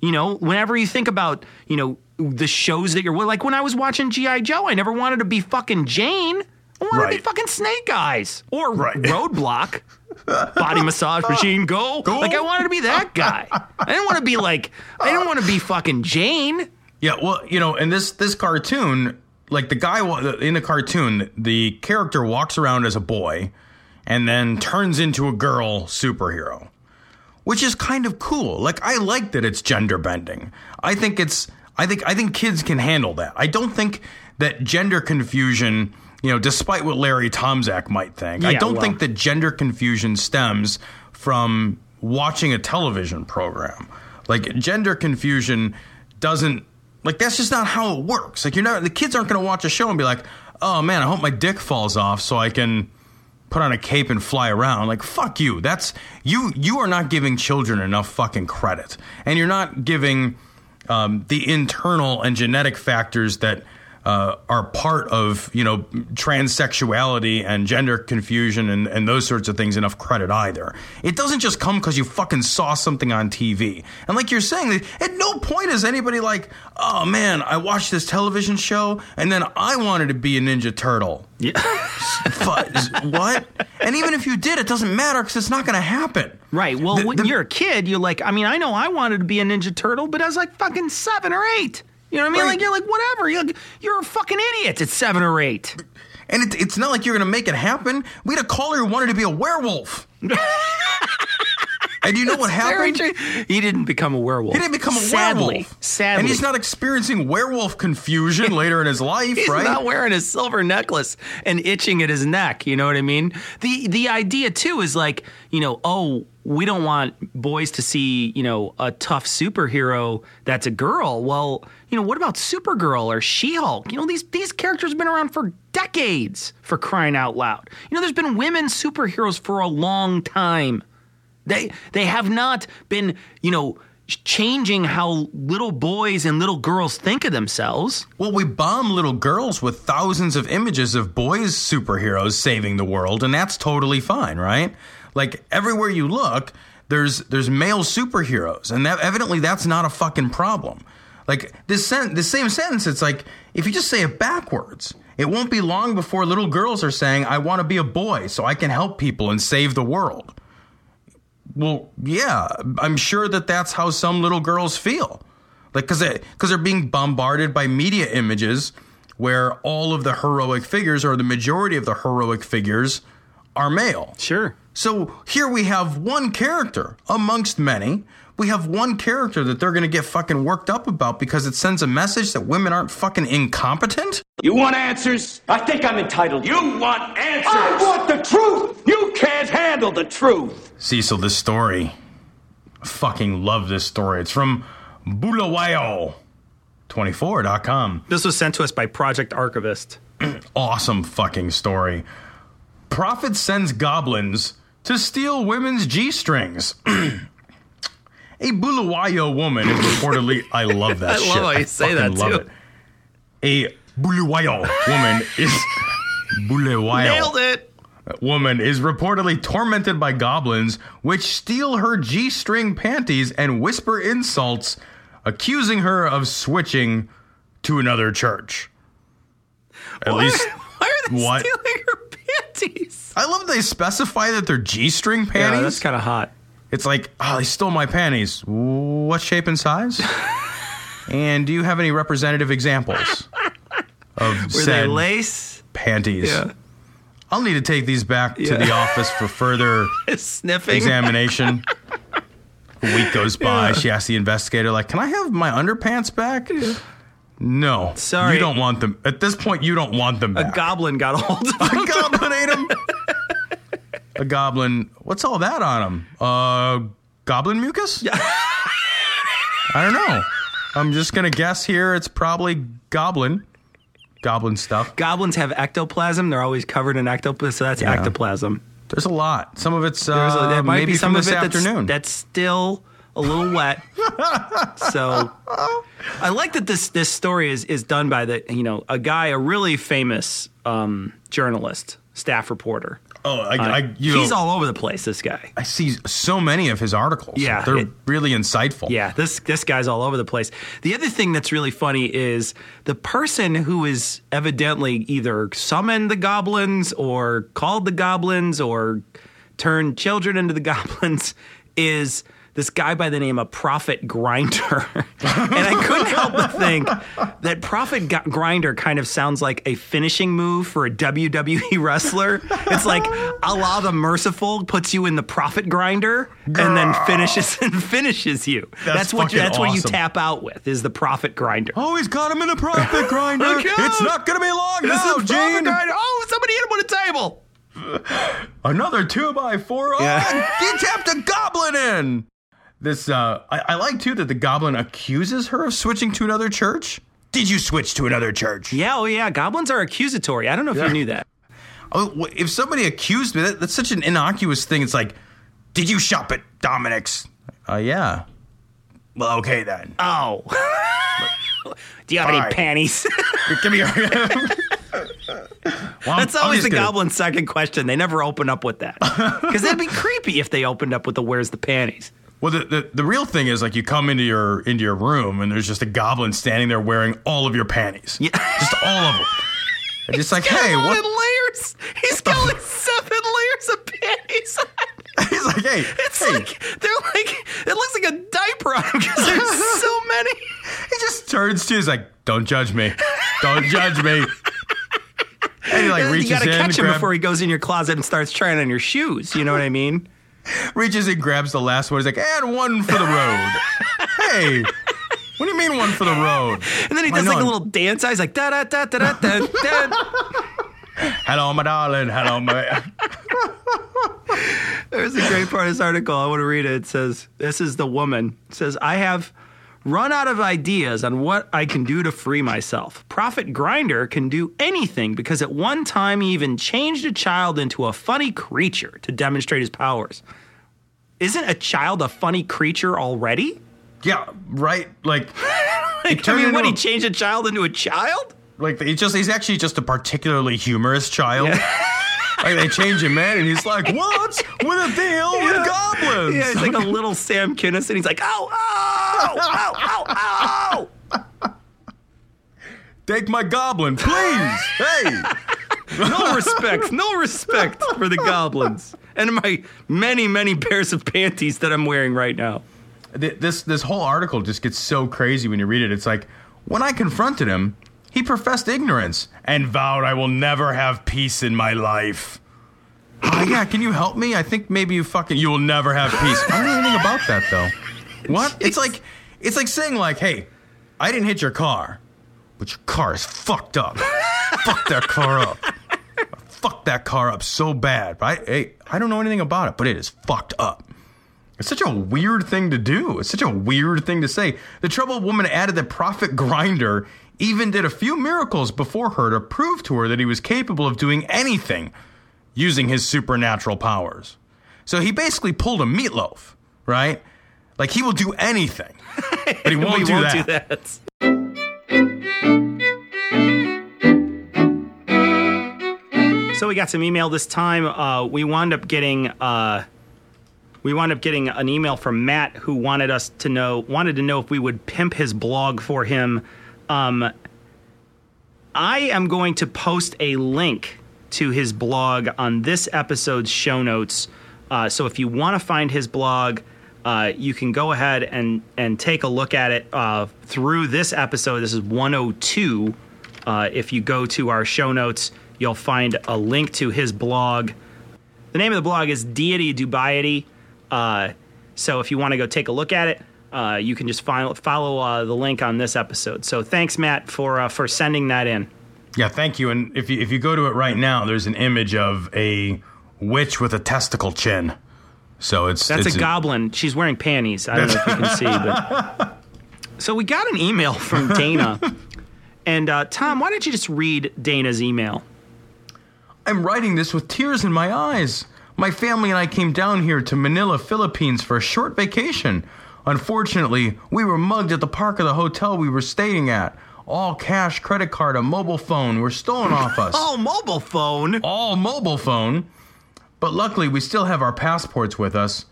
You know, whenever you think about, you know, the shows that you're like when I was watching G.I. Joe, I never wanted to be fucking Jane. I wanted to be fucking Snake Eyes or (laughs) Roadblock. Body massage machine, go. go. Like I wanted to be that guy. I didn't want to be like I didn't want to be fucking Jane. Yeah, well, you know, in this this cartoon, like the guy in the cartoon, the character walks around as a boy and then turns into a girl superhero, which is kind of cool. Like I like that it's gender bending. I think it's I think I think kids can handle that. I don't think that gender confusion, you know, despite what Larry Tomczak might think, I don't well. think that gender confusion stems from watching a television program. Like gender confusion doesn't like that's just not how it works. Like you're not the kids aren't going to watch a show and be like, "Oh man, I hope my dick falls off so I can put on a cape and fly around." Like fuck you. That's you you are not giving children enough fucking credit. And you're not giving um, the internal and genetic factors that uh, are part of you know transsexuality and gender confusion and, and those sorts of things enough credit either. It doesn't just come because you fucking saw something on TV. And like you're saying, at no point is anybody like, oh man, I watched this television show and then I wanted to be a Ninja Turtle. Yeah. (laughs) what? And even if you did, it doesn't matter because it's not going to happen. Right. Well, when you're a kid, you're like, I mean, I know I wanted to be a Ninja Turtle, but I was like fucking seven or eight. You know what I mean? Right. Like you're like whatever. You're, you're a fucking idiot at seven or eight. And it, it's not like you're going to make it happen. We had a caller who wanted to be a werewolf. (laughs) and you know what Very happened? He didn't become a werewolf. He didn't become a sadly, werewolf. Sadly, And he's not experiencing werewolf confusion later in his life, right? He's right? not wearing a silver necklace and itching at his neck. You know what I mean? The the idea too is like, you know, oh, we don't want boys to see, you know, a tough superhero that's a girl. Well, you know, what about Supergirl or She-Hulk? You know, these these characters have been around for decades for crying out loud. You know, there's been women superheroes for a long time. They they have not been, you know, changing how little boys and little girls think of themselves. Well, we bomb little girls with thousands of images of boys superheroes saving the world, and that's totally fine, right? Like everywhere you look, there's there's male superheroes, and that evidently that's not a fucking problem. Like this sen- the same sentence, it's like if you just say it backwards, it won't be long before little girls are saying, "I want to be a boy so I can help people and save the world." Well, yeah, I'm sure that that's how some little girls feel. Like, because they, cause they're being bombarded by media images where all of the heroic figures or the majority of the heroic figures are male. Sure. So here we have one character amongst many. We have one character that they're going to get fucking worked up about because it sends a message that women aren't fucking incompetent. You want answers? I think I'm entitled. You want answers? I want the truth! You can't handle the truth! Cecil, this story. I fucking love this story. It's from Bulawayo24.com. This was sent to us by Project Archivist. (clears throat) awesome fucking story. Prophet sends goblins to steal women's G strings. (clears throat) A Bulawayo woman is reportedly. I love that (laughs) I love shit. how you say fucking that, love too. it. A Bulawayo woman is. Bulawayo. Nailed it. Woman is reportedly tormented by goblins, which steal her G string panties and whisper insults, accusing her of switching to another church. At Why- least. Why are they What? stealing her panties? I love they specify that they're G string panties. Yeah, panties. that's kind of hot. It's like, oh, they stole my panties. What shape and size? and do you have any representative examples of Were said they lace? panties? Yeah. I'll need to take these back to the office for further (laughs) Sniffing. examination. A week goes by. Yeah. She asks the investigator, like, "Can I have my underpants back?" No, Sorry. you don't want them. At this point, you don't want them A goblin got a hold of a goblin ate him. (laughs) a goblin. What's all that on him? Uh, goblin mucus? Yeah. (laughs) I don't know. I'm just gonna guess here. It's probably goblin. Goblin stuff. Goblins have ectoplasm. They're always covered in ectoplasm, so that's Yeah. ectoplasm. There's a lot. Some of it's There's a, uh, there might maybe be some from of this it that's, afternoon. that's still a little wet. (laughs) so I like that this this story is is done by the you know a guy a really famous um, journalist staff reporter. Oh, I, I you he's know, all over the place. This guy. I see so many of his articles. Yeah, they're it- really insightful. Yeah, this this guy's all over the place. The other thing that's really funny is the person who is evidently either summoned the goblins or called the goblins or turned children into the (laughs) goblins is this guy by the name of Prophet Grinder. (laughs) and I couldn't help but think that Prophet G- Grinder kind of sounds like a finishing move for a WWE wrestler. It's like Allah the Merciful puts you in the Prophet Grinder and then finishes and (laughs) finishes you. That's what fucking that's what you tap out with is the Prophet Grinder. Oh, he's got him in the Prophet (laughs) Grinder. It's not gonna be long This now, Gene. Oh, somebody hit him with a table. Another two by four. Oh, Yeah. he tapped a goblin in. This, uh, I, I like too that the goblin accuses her of switching to another church. Did you switch to another church? Yeah, oh yeah, goblins are accusatory. I don't know if Yeah. you knew that. (laughs) Oh, if somebody accused me, that, that's such an innocuous thing. It's like, did you shop at Dominic's? Uh, yeah. Well, okay then. Oh. (laughs) Do you have any panties? Give me your. (laughs) Well, That's always the gonna- goblin's second question. They never open up with that. Because that'd be creepy if they opened up with the where's the panties. Well, the, the the real thing is like you come into your into your room and there's just a goblin standing there wearing all of your panties. Yeah, just all of them. (laughs) And just like, hey, what? layers. He's got like seven layers of panties. (laughs) He's like, hey, It's hey. like they're like it looks like a diaper on him because there's (laughs) so many. He just turns to you. He's like, don't judge me. Don't judge me. And he like And reaches you gotta in, catch him grab- before he goes in your closet and starts trying on your shoes. You know what I mean? Reaches and grabs the last one. He's like, and one for the road. hey, what do you mean one for the road? And then he does like a little dance. He's like da da da da da da. da. Hello, my darling. Hello, my. (laughs) There's a great part of this article. I want to read it. It says, This is the woman. It says, I have run out of ideas on what I can do to free myself. Prophet Grinder can do anything because at one time he even changed a child into a funny creature to demonstrate his powers. Isn't a child a funny creature already? Yeah, right. Like, (laughs) Like, I mean, what, he changed a child into a child? like he just he's actually just a particularly humorous child. (laughs) Like they change him man, and he's like, "What's with a deal with goblins?" Yeah, he's like a little Sam Kinison. He's like, ow, ow, ow, ow, ow. Take my goblin, please. hey, (laughs) No respect, no respect for the goblins and my many, many pairs of panties that I'm wearing right now. Th- this this whole article just gets so crazy when you read it. It's like when I confronted him, he professed ignorance and vowed I will never have peace in my life. Oh yeah, can you help me? I think maybe you fucking you will never have peace. I don't know anything about that though. What? It's like it's like saying like, hey, I didn't hit your car, but your car is fucked up. (laughs) Fuck that car up. Fuck that car up so bad. Right? Hey, I don't know anything about it, but it is fucked up. It's such a weird thing to do. It's such a weird thing to say. The troubled woman added that Prophet Grinder even did a few miracles before her to prove to her that he was capable of doing anything using his supernatural powers. So he basically pulled a meatloaf, right? Like he will do anything, (laughs) but he won't, do, won't that. do that. So we got some email this time. Uh, we wound up getting uh, we wound up getting an email from Matt who wanted us to know wanted to know if we would pimp his blog for him. Um, I am going to post a link to his blog on this episode's show notes. Uh, so if you want to find his blog, uh, you can go ahead and and take a look at it uh, through this episode. This is 102. Uh, if you go to our show notes, you'll find a link to his blog. The name of the blog is Deity Dubiety. Uh, so if you want to go take a look at it, uh, you can just follow, follow uh, the link on this episode. So thanks, Matt, for uh, for sending that in. Yeah, thank you. And if you if you go to it right now, there's an image of a witch with a testicle chin. So it's That's it's a goblin. She's wearing panties. I don't know if you can see, but (laughs) so we got an email from Dana, and uh, Tom, why don't you just read Dana's email? I'm writing this with tears in my eyes. My family and I came down here to Manila, Philippines for a short vacation. Unfortunately, we were mugged at the park of the hotel we were staying at. All cash, credit card, a mobile phone were stolen off (laughs) us. All mobile phone? All mobile phone. But luckily, we still have our passports with us.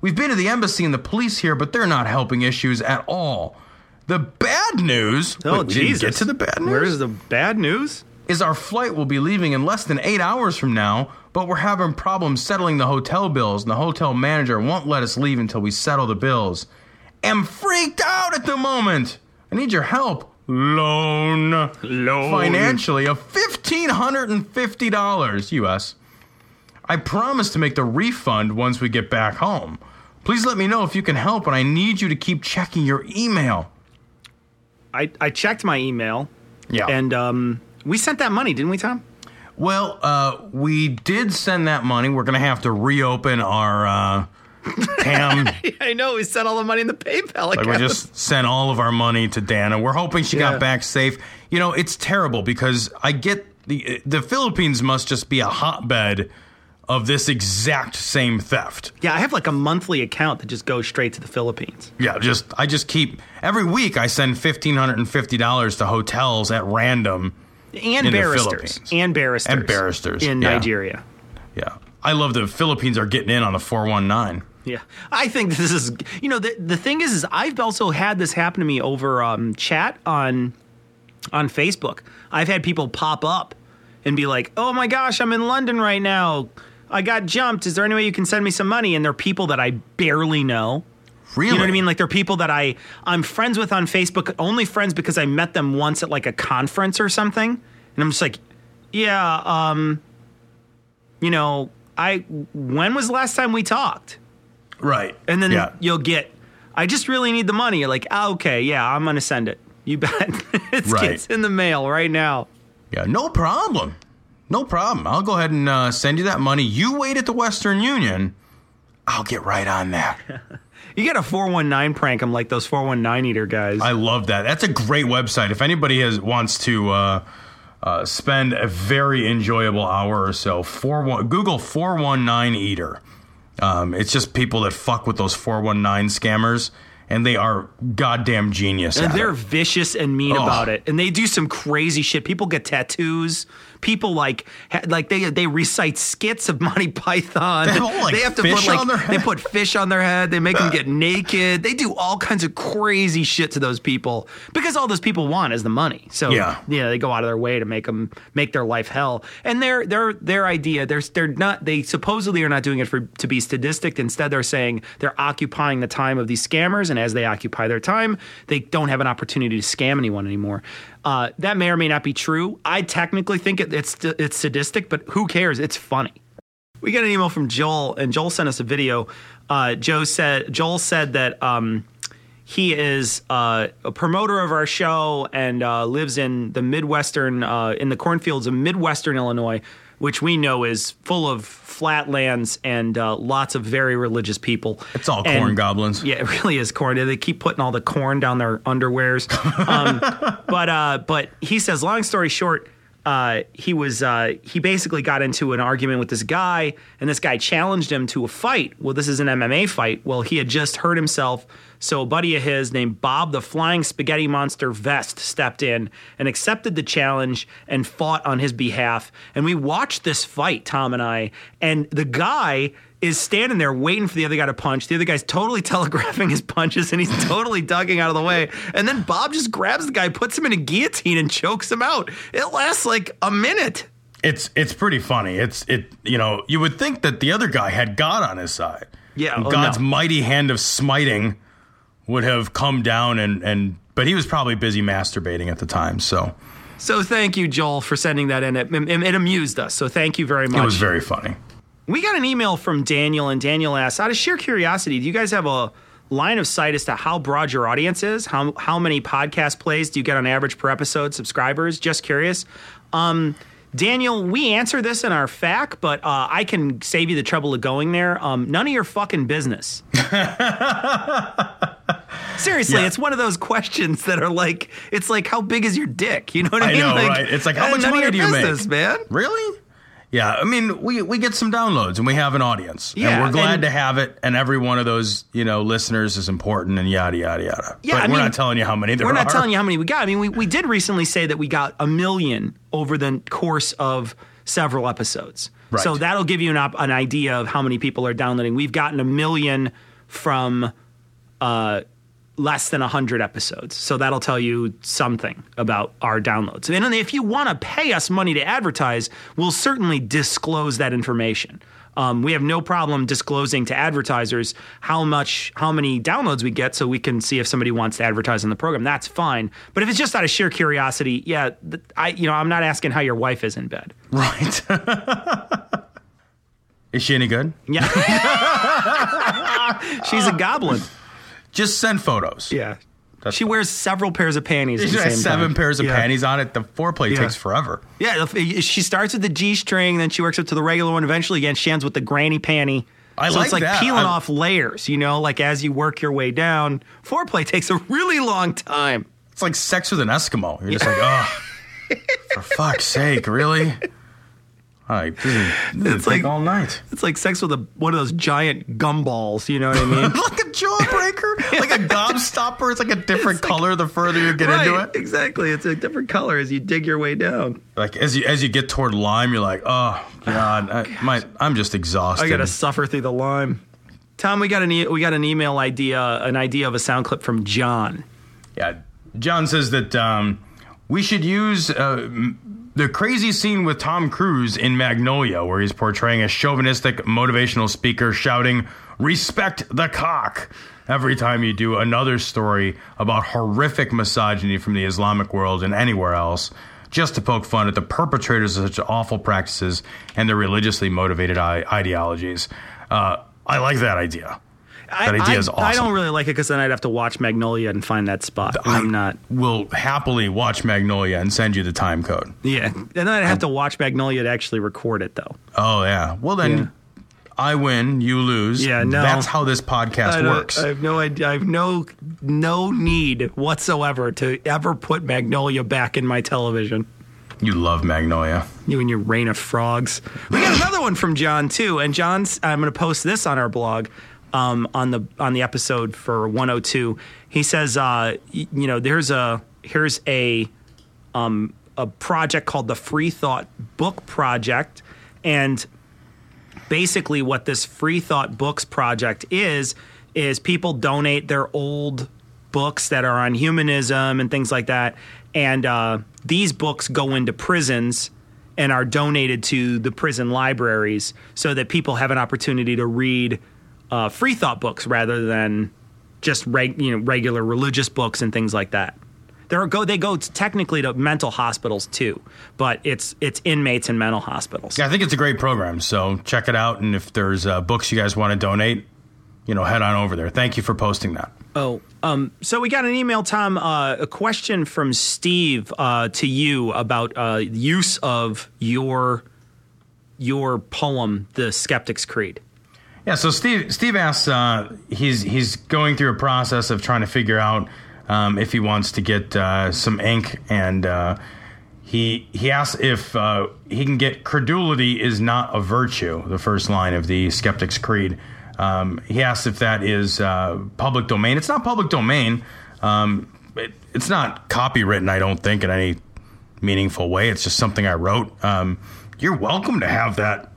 We've been to the embassy and the police here, but they're not helping issues at all. The bad news. Oh, Wait, Jesus. get to the bad news. Where's the bad news? Is our flight will be leaving in less than eight hours from now, but we're having problems settling the hotel bills, and the hotel manager won't let us leave until we settle the bills. Am freaked out at the moment. I need your help. Loan. Loan. Financially of fifteen hundred and fifty dollars US. I promise to make the refund once we get back home. Please let me know if you can help, and I need you to keep checking your email. I, I checked my email. Yeah. And um, we sent that money, didn't we, Tom? Well, uh, we did send that money. We're going to have to reopen our uh, TAM. (laughs) I know. We sent all the money in the PayPal like we just sent all of our money to Dana. We're hoping she Yeah. got back safe. You know, it's terrible because I get the the Philippines must just be a hotbed of this exact same theft. Yeah, I have like a monthly account that just goes straight to the Philippines. Yeah, just I just keep every week I send fifteen hundred and fifty dollars to hotels at random And in the barristers. Philippines. And barristers. and barristers In Yeah. Nigeria. Yeah, I love the Philippines are getting in on the four one nine. Yeah, I think this is. You know, the the thing is, is I've also had this happen to me over um, chat on on Facebook. I've had people pop up and be like, "Oh my gosh, I'm in London right now. I got jumped. Is there any way you can send me some money?" And they're people that I barely know. Really? You know what I mean? Like they're people that I I'm friends with on Facebook, only friends because I met them once at like a conference or something. And I'm just like, yeah, um, you know, I when was the last time we talked? Right. And then Yeah. you'll get, I just really need the money. You're like, ah, okay, yeah, I'm gonna send it. You bet. (laughs) it's, Right. it's in the mail right now. Yeah, no problem. No problem. I'll go ahead and uh, send you that money. You wait at the Western Union. I'll get right on that. (laughs) You get a 419 prank. I'm like those 419 eater guys. I love that. That's a great website. If anybody has wants to uh, uh, spend a very enjoyable hour or so, four one Google four one nine eater. Um, it's just people that fuck with those four one nine scammers, and they are goddamn genius. And they're it. vicious and mean Oh. about it. And they do some crazy shit. People get tattoos. People like ha- like they they recite skits of (laughs) Monty Python. They like, have to put like on their they put fish on their head. They make them uh. get naked. They do all kinds of crazy shit to those people because all those people want is the money. So Yeah. yeah, they go out of their way to make them make their life hell. And their their their idea they're they're not they supposedly are not doing it for to be sadistic. Instead, they're saying they're occupying the time of these scammers, and as they occupy their time, they don't have an opportunity to scam anyone anymore. Uh, that may or may not be true. I technically think it, it's it's sadistic, but who cares? It's funny. We got an email from Joel, and Joel sent us a video. Uh, Joe said Joel said that um, he is uh, a promoter of our show and uh, lives in the midwestern uh, in the cornfields of midwestern Illinois, which we know is full of flatlands and uh, lots of very religious people. It's all And- corn goblins. Yeah, it really is corn. They keep putting all the corn down their underwears. Um, (laughs) but uh, but he says, long story short, uh, he was uh, he basically got into an argument with this guy, and this guy challenged him to a fight. Well, this is an MMA fight. Well, he had just hurt himself, so a buddy of his named Bob the Flying Spaghetti Monster Vest stepped in and accepted the challenge and fought on his behalf. And we watched this fight, Tom and I, and the guy is standing there waiting for the other guy to punch. The other guy's totally (laughs) telegraphing his punches and he's totally ducking out of the way. And then Bob just grabs the guy, puts him in a guillotine, and chokes him out. It lasts like a minute. It's it's pretty funny. It's it you know you would think that the other guy had God on his side. Yeah, oh, God's no. mighty hand of smiting would have come down and and but he was probably busy masturbating at the time. So So thank you, Joel, for sending that in. It, it, it amused us. So thank you very much. it was very funny. We got an email from Daniel, and Daniel asks, out of sheer curiosity, do you guys have a line of sight as to how broad your audience is? How how many podcast plays do you get on average per episode? Subscribers? Just curious. Um, Daniel, we answer this in our FAQ, but uh, I can save you the trouble of going there. Um, none of your fucking business. (laughs) Seriously, Yeah. it's one of those questions that are like, it's like, how big is your dick? You know what I, I mean? know, Like, right? It's like how uh, much money do you make, business, man? Really? Yeah, I mean, we we get some downloads and we have an audience, Yeah, and we're glad and- to have it. And every one of those, you know, listeners is important, and yada yada yada. Yeah, but I we're mean, not telling you how many there We're not are. telling you how many we got. I mean, we, we did recently say that we got a million over the course of several episodes. Right. So that'll give you an, op- an idea of how many people are downloading. We've gotten a million from uh, less than 100 episodes. So that'll tell you something about our downloads. And if you want to pay us money to advertise, we'll certainly disclose that information. Um, we have no problem disclosing to advertisers how much, how many downloads we get, so we can see if somebody wants to advertise on the program. That's fine. But if it's just out of sheer curiosity, yeah, th- I, you know, I'm not asking how your wife is in bed. Right. (laughs) Is she any good? Yeah. (laughs) She's a goblin. Just send photos. Yeah. she wears several pairs of panties. She has seven time. pairs of Yeah. panties on it. The foreplay Yeah. takes forever. Yeah, she starts with the G string, then she works up to the regular one. Eventually, again, she ends with the granny panty. I so like it's like that. peeling I- off layers, you know, like as you work your way down. Foreplay (laughs) takes a really long time. It's like sex with an Eskimo. You're just like, oh, for fuck's sake, really? (laughs) All right, this is, this It's like all night. It's like sex with a one of those giant gumballs, you know what I mean? (laughs) like a jawbreaker, (laughs) like a gobstopper. It's like a different color the further you get into it. Exactly. It's a different color as you dig your way down. Like as you as you get toward lime, you're like, oh god, I, (sighs) my I'm just exhausted. I gotta suffer through the lime. Tom, we got an e- we got an email idea, an idea of a sound clip from John. Yeah, John says that um, we should use uh, m- the crazy scene with Tom Cruise in Magnolia, where he's portraying a chauvinistic motivational speaker shouting, Respect the cock! Every time you do another story about horrific misogyny from the Islamic world and anywhere else, just to poke fun at the perpetrators of such awful practices and their religiously motivated I- ideologies. Uh, I like that idea. That idea I, is awesome. I don't really like it because then I'd have to watch Magnolia and find that spot. I'm not. will happily watch Magnolia and send you the time code. Yeah, and then I'd have to watch Magnolia to actually record it, though. Oh yeah. Well then, I win, you lose. Yeah, no. That's how this podcast don't- works. I have no idea. I have no no need whatsoever to ever put Magnolia back in my television. you love Magnolia. You and your rain of frogs. We got another one from John too, and John's. I'm going to post this on our blog, um, on the on the episode for 102. He says, uh, you know, there's a here's a um, a project called the Free Thought Book Project, and basically what this Free Thought Books project is is people donate their old books that are on humanism and things like that, and uh, these books go into prisons and are donated to the prison libraries so that people have an opportunity to read uh, free thought books rather than just reg- you know regular religious books and things like that. There are go they go technically to mental hospitals too, but it's it's inmates in mental hospitals. Yeah, I think it's a great program. So check it out, and if there's uh, books you guys want to donate, you know, head on over there. Thank you for posting that. Oh, um, so we got an email, Tom. Uh, a question from Steve uh, to you about uh, use of your your poem, "The Skeptic's Creed." Yeah, so Steve Steve asks uh, he's he's going through a process of trying to figure out um, if he wants to get uh, some ink, and uh, he he asks if uh, he can get credulity is not a virtue. The first line of the Skeptic's Creed. Um, he asks if that is uh, public domain. It's not public domain. Um, it, it's not copywritten. I don't think in any meaningful way. It's just something I wrote. Um, you're welcome to have that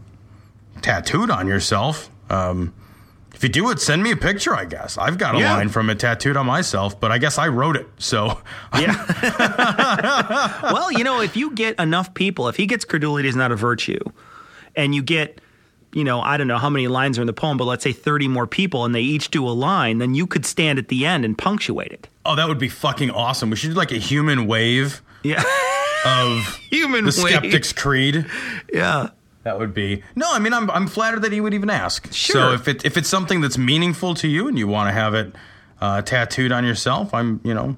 tattooed on yourself. Um, If you do it, send me a picture, I guess. I've got a Yeah. line from it tattooed on myself, but I guess I wrote it. So, yeah. (laughs) well, you know, if you get enough people, if he gets credulity is not a virtue, and you get, you know, I don't know how many lines are in the poem, but let's say 30 more people and they each do a line, then you could stand at the end and punctuate it. oh, that would be fucking awesome. We should do like a human wave Yeah. of (laughs) Human the wave. Skeptic's Creed. Yeah. That would be no. I mean, I'm I'm flattered that he would even ask. Sure. So if it if it's something that's meaningful to you and you want to have it uh, tattooed on yourself, I'm you know,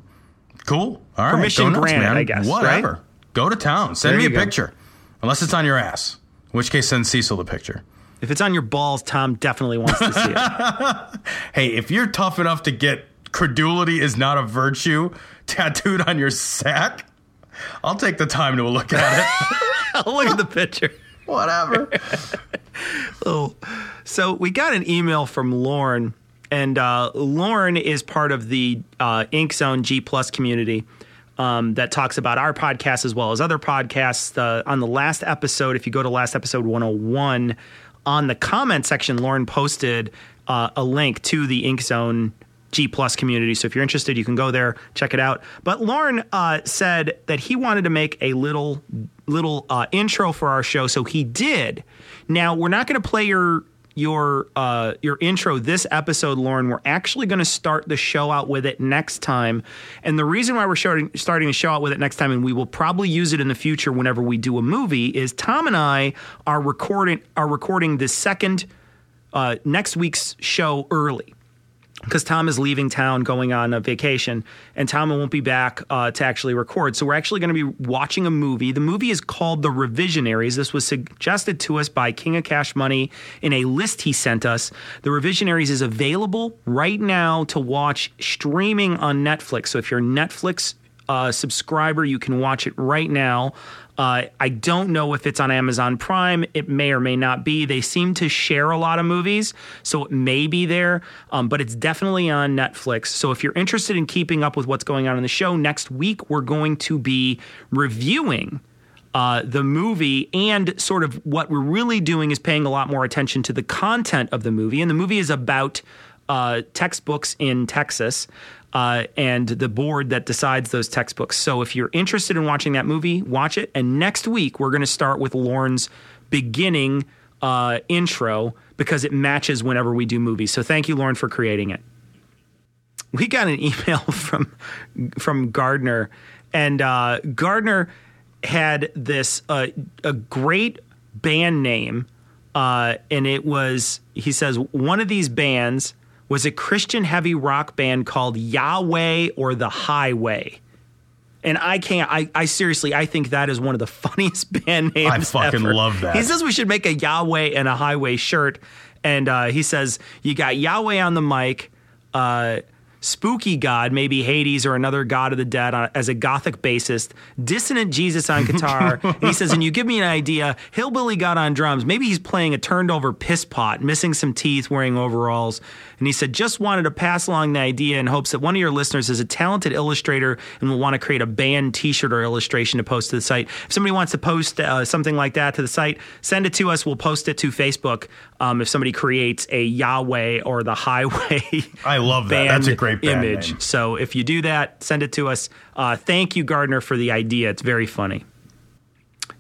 cool. All right, Permission nuts, granted, man. I guess, Whatever. right? Go to town. Send There me a go. picture, unless it's on your ass. In which case, send Cecil the picture. If it's on your balls, Tom definitely wants to see it. (laughs) Hey, if you're tough enough to get credulity is not a virtue tattooed on your sack, I'll take the time to look at it. (laughs) I'll look at the picture. Whatever. (laughs) oh, so we got an email from Lauren, and uh, Lauren is part of the uh, Ink Zone G Plus community um, that talks about our podcast as well as other podcasts. Uh, on the last episode, if you go to last episode 101, on the comment section, Lauren posted uh, a link to the Ink Zone G Plus community. So if you're interested, you can go there, check it out. But Lauren uh, said that he wanted to make a little little uh, intro for our show, so he did. Now we're not going to play your your uh, your intro this episode, Lauren. We're actually going to start the show out with it next time, and the reason why we're starting starting the show out with it next time, and we will probably use it in the future whenever we do a movie, is Tom and I are recording are recording the second uh, next week's show early because Tom is leaving town going on a vacation, and Tom won't be back uh, to actually record. So we're actually going to be watching a movie. The movie is called The Revisionaries. This was suggested to us by King of Cash Money in a list he sent us. The Revisionaries is available right now to watch streaming on Netflix. So if you're a Netflix uh, subscriber, you can watch it right now. Uh, I don't know if it's on Amazon Prime. It may or may not be. They seem to share a lot of movies, so it may be there, um, but it's definitely on Netflix. So if you're interested in keeping up with what's going on in the show, next week we're going to be reviewing uh, the movie and sort of what we're really doing is paying a lot more attention to the content of the movie. And the movie is about uh, textbooks in Texas. Uh, and the board that decides those textbooks. So, if you're interested in watching that movie, watch it. And next week, we're going to start with Lauren's beginning uh, intro because it matches whenever we do movies. So, thank you, Lauren, for creating it we got an email (laughs) from from Gardner, and uh, Gardner had this uh, a great band name, uh, and it was he says one of these bands was a Christian heavy rock band called Yahweh or the Highway. And I can't. I, I seriously, I think that is one of the (laughs) funniest band names. I fucking ever. love that. He says we should make a Yahweh and a Highway shirt, and uh, he says you got Yahweh on the mic, uh, spooky god, maybe Hades or another god of the dead on, as a gothic bassist, dissonant Jesus on guitar. (laughs) and he says, and you give me an idea, hillbilly god on drums. Maybe he's playing a turned over piss pot, missing some teeth, wearing overalls. And he said, just wanted to pass along the idea in hopes that one of your listeners is a talented illustrator and will want to create a band T-shirt or illustration to post to the site. If somebody wants to post uh, something like that to the site, send it to us. We'll post it to Facebook. Um, if somebody creates a Yahweh or the Highway, (laughs) I love that. That's a great image. name. So if you do that, send it to us. Uh, thank you, Gardner, for the idea. It's very funny.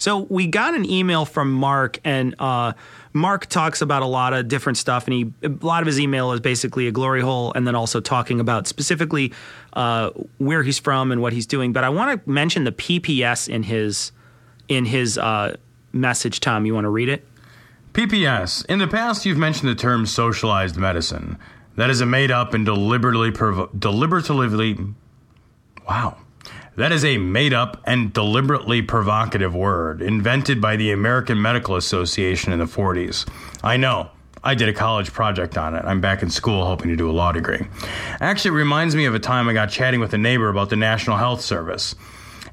So we got an email from Mark, and uh, Mark talks about a lot of different stuff, and he a lot of his email is basically a glory hole, and then also talking about specifically uh, where he's from and what he's doing. But I want to mention the PPS in his in his uh, message. Tom, you want to read it? PPS. In the past, you've mentioned the term socialized medicine. That is a made up and deliberately deliberately wow. That is a made up and deliberately provocative word invented by the American Medical Association in the 40s. I know. I did a college project on it. I'm back in school hoping to do a law degree. Actually, it reminds me of a time I got chatting with a neighbor about the National Health Service.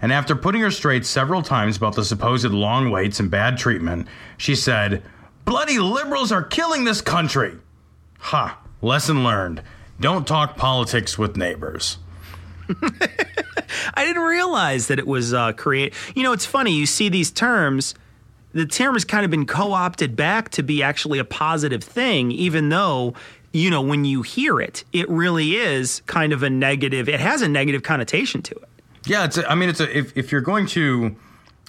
And after putting her straight several times about the supposed long waits and bad treatment, she said, Bloody liberals are killing this country. Ha, lesson learned. Don't talk politics with neighbors. (laughs) I didn't realize that it was uh, create. You know, it's funny. You see these terms. The term has kind of been co-opted back to be actually a positive thing, even though you know, when you hear it, it really is kind of a negative. It has a negative connotation to it. Yeah, it's. A, I mean, it's a, if if you're going to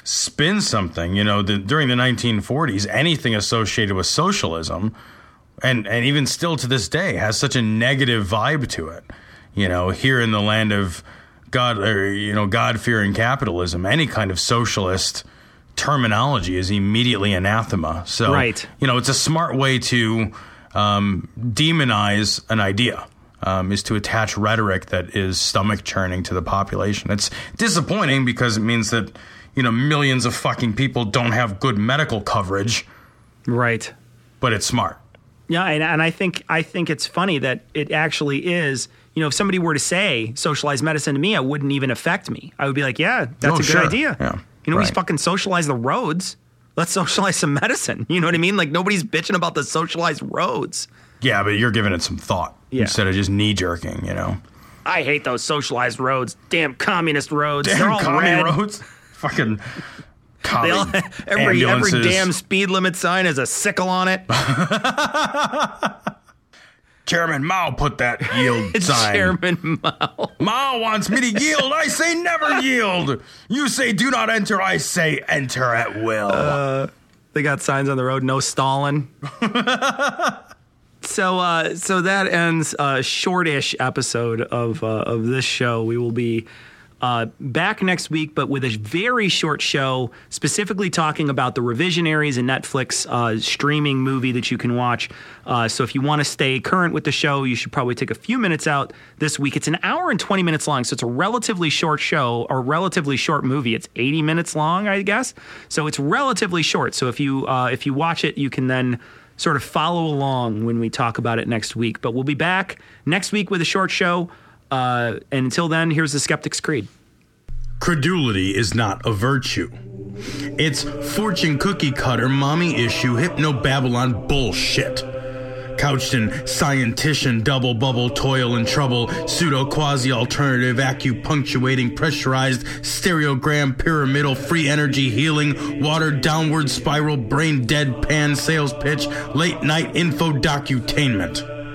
spin something, you know, the, during the 1940s, anything associated with socialism, and and even still to this day, has such a negative vibe to it. You know, here in the land of God, or you know, God fearing capitalism, any kind of socialist terminology is immediately anathema. So, Right. you know, it's a smart way to um, demonize an idea. Um, is to attach rhetoric that is stomach churning to the population. It's disappointing because it means that you know millions of fucking people don't have good medical coverage. Right. But it's smart. Yeah, and, and I think I think it's funny that it actually is. You know, if somebody were to say socialized medicine to me, it wouldn't even affect me. I would be like, yeah, that's No, a good sure. idea. Yeah, You know, we fucking socialize the roads. Let's (laughs) socialize some medicine. You know what I mean? Like nobody's bitching about the socialized roads. Yeah, but you're giving it some thought Yeah. instead of just knee jerking. You know, I hate those socialized roads. Damn communist roads. Damn They're all commie red. roads. (laughs) Fucking They all, every every damn speed limit sign has a sickle on it. (laughs) Chairman Mao put that yield (laughs) sign. Chairman Mao. Mao wants me to yield. I say never (laughs) yield. You say do not enter. I say enter at will. Uh, they got signs on the road, no stalling. (laughs) so, uh, so that ends a shortish episode of uh, of this show. We will be uh, back next week, but with a very short show, specifically talking about the Revisionaries and Netflix uh, streaming movie that you can watch. Uh, so, if you want to stay current with the show, you should probably take a few minutes out this week. It's an hour and 20 minutes long, so it's a relatively short show or relatively short movie. It's 80 minutes long, I guess. So, it's relatively short. So, if you uh, if you watch it, you can then sort of follow along when we talk about it next week. But we'll be back next week with a short show. Uh, and until then, here's the Skeptic's Creed. Credulity is not a virtue. It's fortune cookie cutter, mommy issue, hypno Babylon bullshit. Couched in scientician, double bubble, toil and trouble, pseudo quasi alternative, acupunctuating, pressurized, stereogram, pyramidal, free energy healing, watered downward spiral, brain dead pan sales pitch, late night info docutainment.